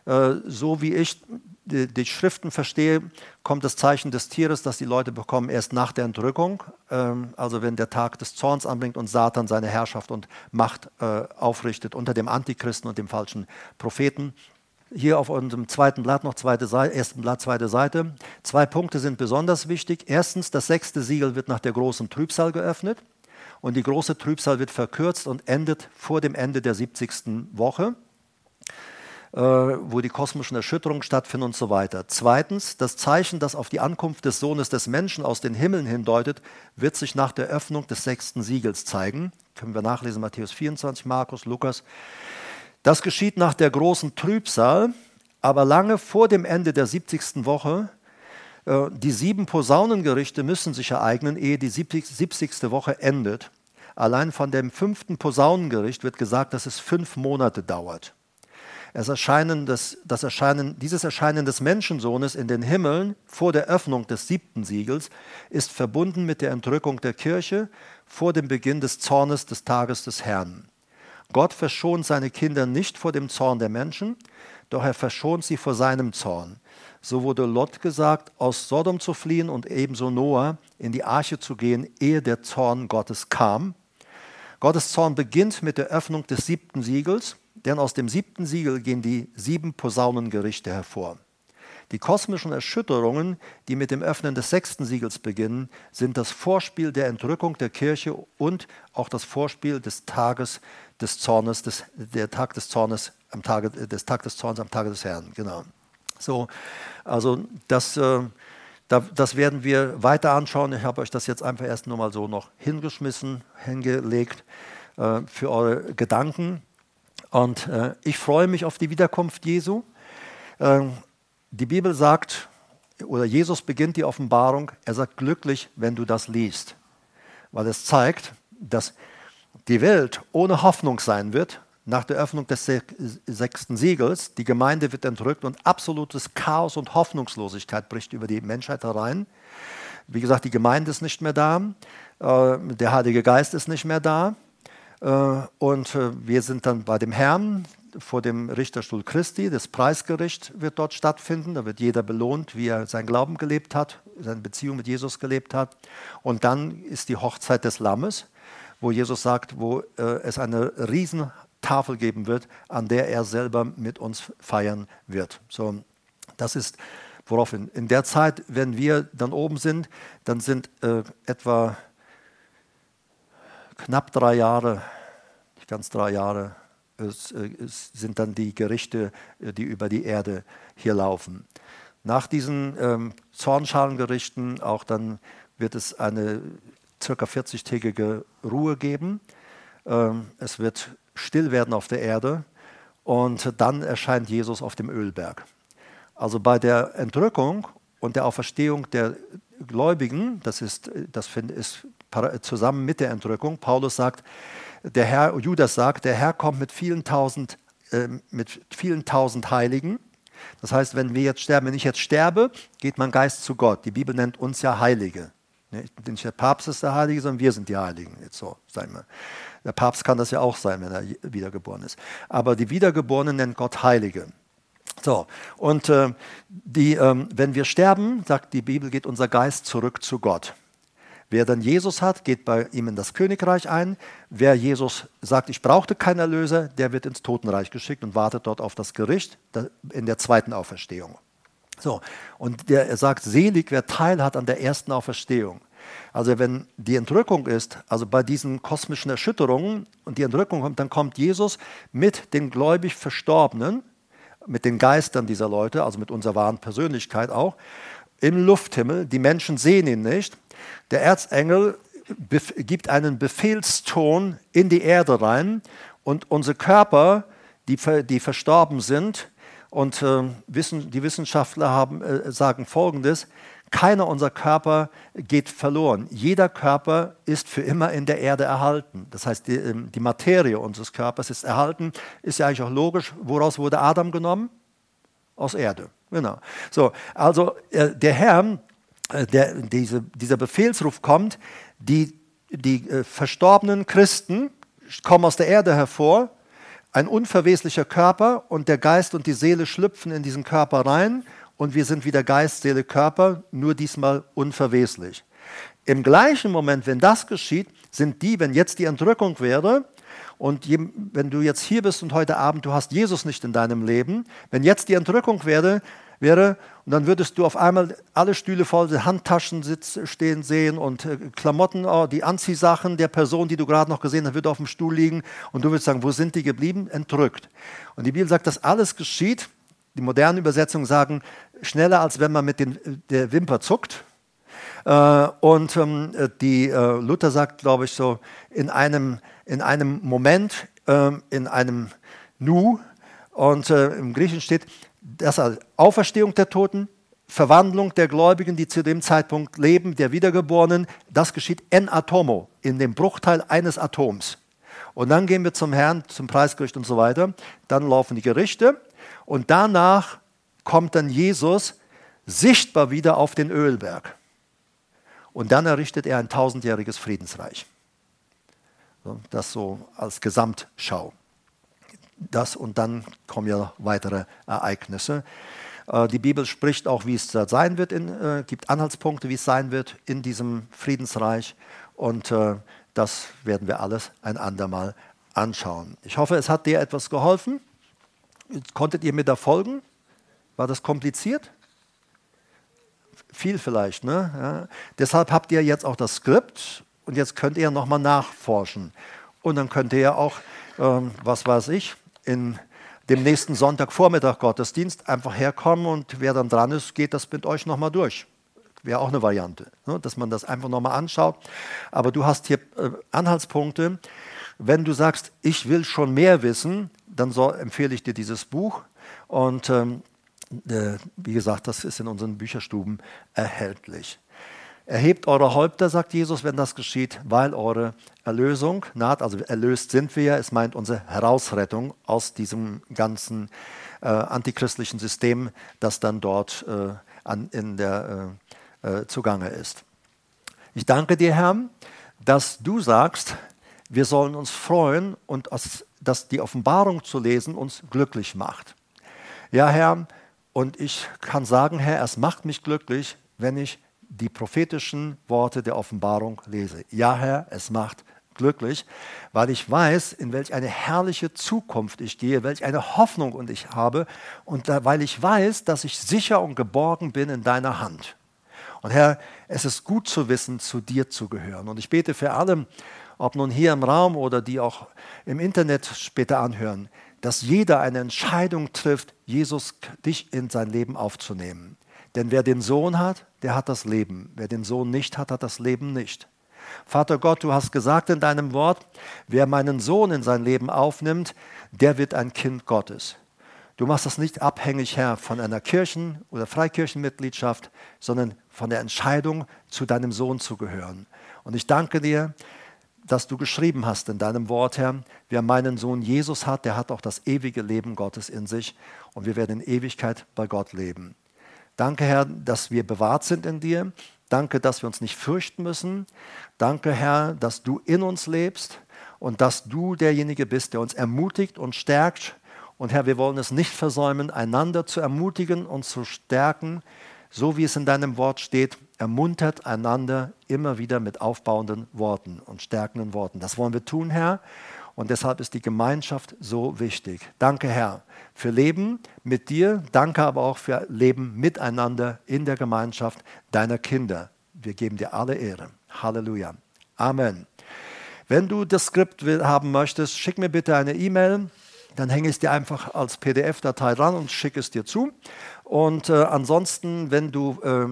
Äh, so wie ich die, die, Schriften verstehe, kommt das Zeichen des Tieres, das die Leute bekommen, erst nach der Entrückung. Ähm, also wenn der Tag des Zorns anbringt und Satan seine Herrschaft und Macht äh, aufrichtet unter dem Antichristen und dem falschen Propheten. Hier auf unserem zweiten Blatt noch zweite Seite, ersten Blatt, zweite Seite. Zwei Punkte sind besonders wichtig. Erstens, das sechste Siegel wird nach der großen Trübsal geöffnet und die große Trübsal wird verkürzt und endet vor dem Ende der 70. Woche. Äh, wo die kosmischen Erschütterungen stattfinden und so weiter. Zweitens, das Zeichen, das auf die Ankunft des Sohnes des Menschen aus den Himmeln hindeutet, wird sich nach der Öffnung des sechsten Siegels zeigen. Können wir nachlesen, Matthäus 24, Markus, Lukas. Das geschieht nach der großen Trübsal, aber lange vor dem Ende der 70. Woche. Äh, die sieben Posaunengerichte müssen sich ereignen, ehe die 70. Woche endet. Allein von dem fünften Posaunengericht wird gesagt, dass es fünf Monate dauert. Das Erscheinen des, das Erscheinen, dieses Erscheinen des Menschensohnes in den Himmeln vor der Öffnung des siebten Siegels ist verbunden mit der Entrückung der Kirche vor dem Beginn des Zornes des Tages des Herrn. Gott verschont seine Kinder nicht vor dem Zorn der Menschen, doch er verschont sie vor seinem Zorn. So wurde Lot gesagt, aus Sodom zu fliehen und ebenso Noah in die Arche zu gehen, ehe der Zorn Gottes kam. Gottes Zorn beginnt mit der Öffnung des siebten Siegels denn aus dem siebten Siegel gehen die sieben Posaunengerichte hervor. Die kosmischen Erschütterungen, die mit dem Öffnen des sechsten Siegels beginnen, sind das Vorspiel der Entrückung der Kirche und auch das Vorspiel des Tages des Zornes, des, der Tag des Zornes am Tage, des Tag des Zorns am Tage des Herrn. Genau. So, also das, äh, das werden wir weiter anschauen. Ich habe euch das jetzt einfach erst nur mal so noch hingeschmissen, hingelegt äh, für eure Gedanken. Und äh, ich freue mich auf die Wiederkunft Jesu. Äh, die Bibel sagt, oder Jesus beginnt die Offenbarung, er sagt glücklich, wenn du das liest, weil es zeigt, dass die Welt ohne Hoffnung sein wird nach der Öffnung des sechsten Siegels. Die Gemeinde wird entrückt und absolutes Chaos und Hoffnungslosigkeit bricht über die Menschheit herein. Wie gesagt, die Gemeinde ist nicht mehr da, äh, der Heilige Geist ist nicht mehr da. Äh, und äh, wir sind dann bei dem Herrn vor dem Richterstuhl Christi. Das Preisgericht wird dort stattfinden. Da wird jeder belohnt, wie er sein Glauben gelebt hat, seine Beziehung mit Jesus gelebt hat. Und dann ist die Hochzeit des Lammes, wo Jesus sagt, wo äh, es eine Riesentafel geben wird, an der er selber mit uns feiern wird. So, das ist worauf in, in der Zeit, wenn wir dann oben sind, dann sind äh, etwa knapp drei Jahre, nicht ganz drei Jahre, es, es sind dann die Gerichte, die über die Erde hier laufen. Nach diesen ähm, Zornschalengerichten auch dann wird es eine circa 40-tägige Ruhe geben. Ähm, es wird still werden auf der Erde und dann erscheint Jesus auf dem Ölberg. Also bei der Entrückung und der Auferstehung der Gläubigen, das ist, das ist zusammen mit der Entrückung, Paulus sagt, der Herr, Judas sagt, der Herr kommt mit vielen tausend, äh, mit vielen tausend Heiligen. Das heißt, wenn wir jetzt sterben, wenn ich jetzt sterbe, geht mein Geist zu Gott. Die Bibel nennt uns ja Heilige. Nicht der Papst ist der Heilige, sondern wir sind die Heiligen. Jetzt so, sagen wir. Der Papst kann das ja auch sein, wenn er wiedergeboren ist. Aber die Wiedergeborenen nennt Gott Heilige. So, und äh, die, äh, wenn wir sterben, sagt die Bibel, geht unser Geist zurück zu Gott. Wer dann Jesus hat, geht bei ihm in das Königreich ein. Wer Jesus sagt, ich brauchte keinen Erlöser, der wird ins Totenreich geschickt und wartet dort auf das Gericht in der zweiten Auferstehung. So, und der, er sagt, selig, wer Teil hat an der ersten Auferstehung. Also wenn die Entrückung ist, also bei diesen kosmischen Erschütterungen und die Entrückung kommt, dann kommt Jesus mit den gläubig Verstorbenen, mit den Geistern dieser Leute, also mit unserer wahren Persönlichkeit auch, im Lufthimmel. Die Menschen sehen ihn nicht. Der Erzengel gibt einen Befehlston in die Erde rein und unsere Körper, die, die verstorben sind, und äh, wissen, die Wissenschaftler haben, äh, sagen Folgendes, keiner unserer Körper geht verloren. Jeder Körper ist für immer in der Erde erhalten. Das heißt, die, ähm, die Materie unseres Körpers ist erhalten. Ist ja eigentlich auch logisch. Woraus wurde Adam genommen? Aus Erde. Genau. So, also äh, der Herr, der, diese, dieser Befehlsruf kommt, die, die äh, verstorbenen Christen kommen aus der Erde hervor, ein unverweslicher Körper und der Geist und die Seele schlüpfen in diesen Körper rein und wir sind wieder Geist, Seele, Körper, nur diesmal unverweslich. Im gleichen Moment, wenn das geschieht, sind die, wenn jetzt die Entrückung wäre, und je, wenn du jetzt hier bist und heute Abend, du hast Jesus nicht in deinem Leben, wenn jetzt die Entrückung wäre, wäre und dann würdest du auf einmal alle Stühle voll Handtaschen stehen sehen und äh, Klamotten, oh, die Anziehsachen der Person, die du gerade noch gesehen hast, würde auf dem Stuhl liegen und du würdest sagen, wo sind die geblieben? Entrückt. Und die Bibel sagt, dass alles geschieht. Die modernen Übersetzungen sagen, schneller als wenn man mit den, der Wimper zuckt. Äh, und ähm, die äh, Luther sagt, glaube ich, so in einem, in einem Moment, ähm, in einem Nu. Und im Griechischen steht, das als Auferstehung der Toten, Verwandlung der Gläubigen, die zu dem Zeitpunkt leben, der Wiedergeborenen, das geschieht en atomo, in dem Bruchteil eines Atoms. Und dann gehen wir zum Herrn, zum Preisgericht und so weiter. Dann laufen die Gerichte und danach kommt dann Jesus sichtbar wieder auf den Ölberg. Und dann errichtet er ein tausendjähriges Friedensreich. Das so als Gesamtschau das und dann kommen ja weitere Ereignisse. Äh, die Bibel spricht auch, wie es sein wird, in, äh, gibt Anhaltspunkte, wie es sein wird in diesem Friedensreich. Und äh, das werden wir alles ein andermal anschauen. Ich hoffe, es hat dir etwas geholfen. Konntet ihr mir da folgen? War das kompliziert? Viel vielleicht. Ne? Ja. Deshalb habt ihr jetzt auch das Skript und jetzt könnt ihr nochmal nachforschen. Und dann könnt ihr auch, ähm, was weiß ich, in dem nächsten Sonntagvormittag Gottesdienst einfach herkommen und wer dann dran ist, geht das mit euch nochmal durch. Wäre auch eine Variante, ne, dass man das einfach nochmal anschaut. Aber du hast hier äh, Anhaltspunkte. Wenn du sagst, ich will schon mehr wissen, dann so empfehle ich dir dieses Buch. Und ähm, äh, wie gesagt, das ist in unseren Bücherstuben erhältlich. Erhebt eure Häupter, sagt Jesus, wenn das geschieht, weil eure Erlösung naht. Also erlöst sind wir ja. Es meint unsere Herausrettung aus diesem ganzen äh, antichristlichen System, das dann dort äh, an, in der äh, äh zugange ist. Ich danke dir, Herr, dass du sagst, wir sollen uns freuen und dass die Offenbarung zu lesen uns glücklich macht. Ja, Herr, und ich kann sagen, Herr, es macht mich glücklich, wenn ich die prophetischen Worte der Offenbarung lese. Ja, Herr, es macht glücklich, weil ich weiß, in welch eine herrliche Zukunft ich gehe, welch eine Hoffnung und ich habe und da, weil ich weiß, dass ich sicher und geborgen bin in deiner Hand. Und Herr, es ist gut zu wissen, zu dir zu gehören. Und ich bete für alle ob nun hier im Raum oder die auch im Internet später anhören, dass jeder eine Entscheidung trifft, Jesus dich in sein Leben aufzunehmen. Denn wer den Sohn hat, der hat das Leben. Wer den Sohn nicht hat, hat das Leben nicht. Vater Gott, du hast gesagt in deinem Wort, wer meinen Sohn in sein Leben aufnimmt, der wird ein Kind Gottes. Du machst das nicht abhängig, Herr, von einer Kirchen- oder Freikirchenmitgliedschaft, sondern von der Entscheidung, zu deinem Sohn zu gehören. Und ich danke dir, dass du geschrieben hast in deinem Wort, Herr, wer meinen Sohn Jesus hat, der hat auch das ewige Leben Gottes in sich und wir werden in Ewigkeit bei Gott leben. Danke, Herr, dass wir bewahrt sind in dir. Danke, dass wir uns nicht fürchten müssen. Danke, Herr, dass du in uns lebst und dass du derjenige bist, der uns ermutigt und stärkt. Und Herr, wir wollen es nicht versäumen, einander zu ermutigen und zu stärken, so wie es in deinem Wort steht, ermuntert einander immer wieder mit aufbauenden Worten und stärkenden Worten. Das wollen wir tun, Herr. Und deshalb ist die Gemeinschaft so wichtig. Danke, Herr, für Leben mit dir. Danke aber auch für Leben miteinander in der Gemeinschaft deiner Kinder. Wir geben dir alle Ehre. Halleluja. Amen. Wenn du das Skript haben möchtest, schick mir bitte eine E-Mail. Dann hänge ich es dir einfach als PDF-Datei dran und schicke es dir zu. Und äh, ansonsten, wenn du äh,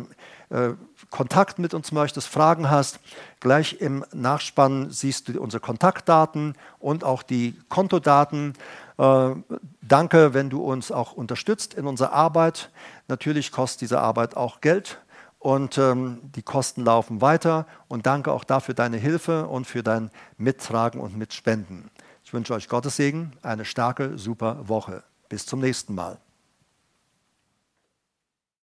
äh, Kontakt mit uns möchtest, Fragen hast, gleich im Nachspann siehst du unsere Kontaktdaten und auch die Kontodaten. Äh, danke, wenn du uns auch unterstützt in unserer Arbeit. Natürlich kostet diese Arbeit auch Geld und ähm, die Kosten laufen weiter. Und danke auch dafür deine Hilfe und für dein Mittragen und Mitspenden. Ich wünsche euch Gottes Segen, eine starke, super Woche. Bis zum nächsten Mal.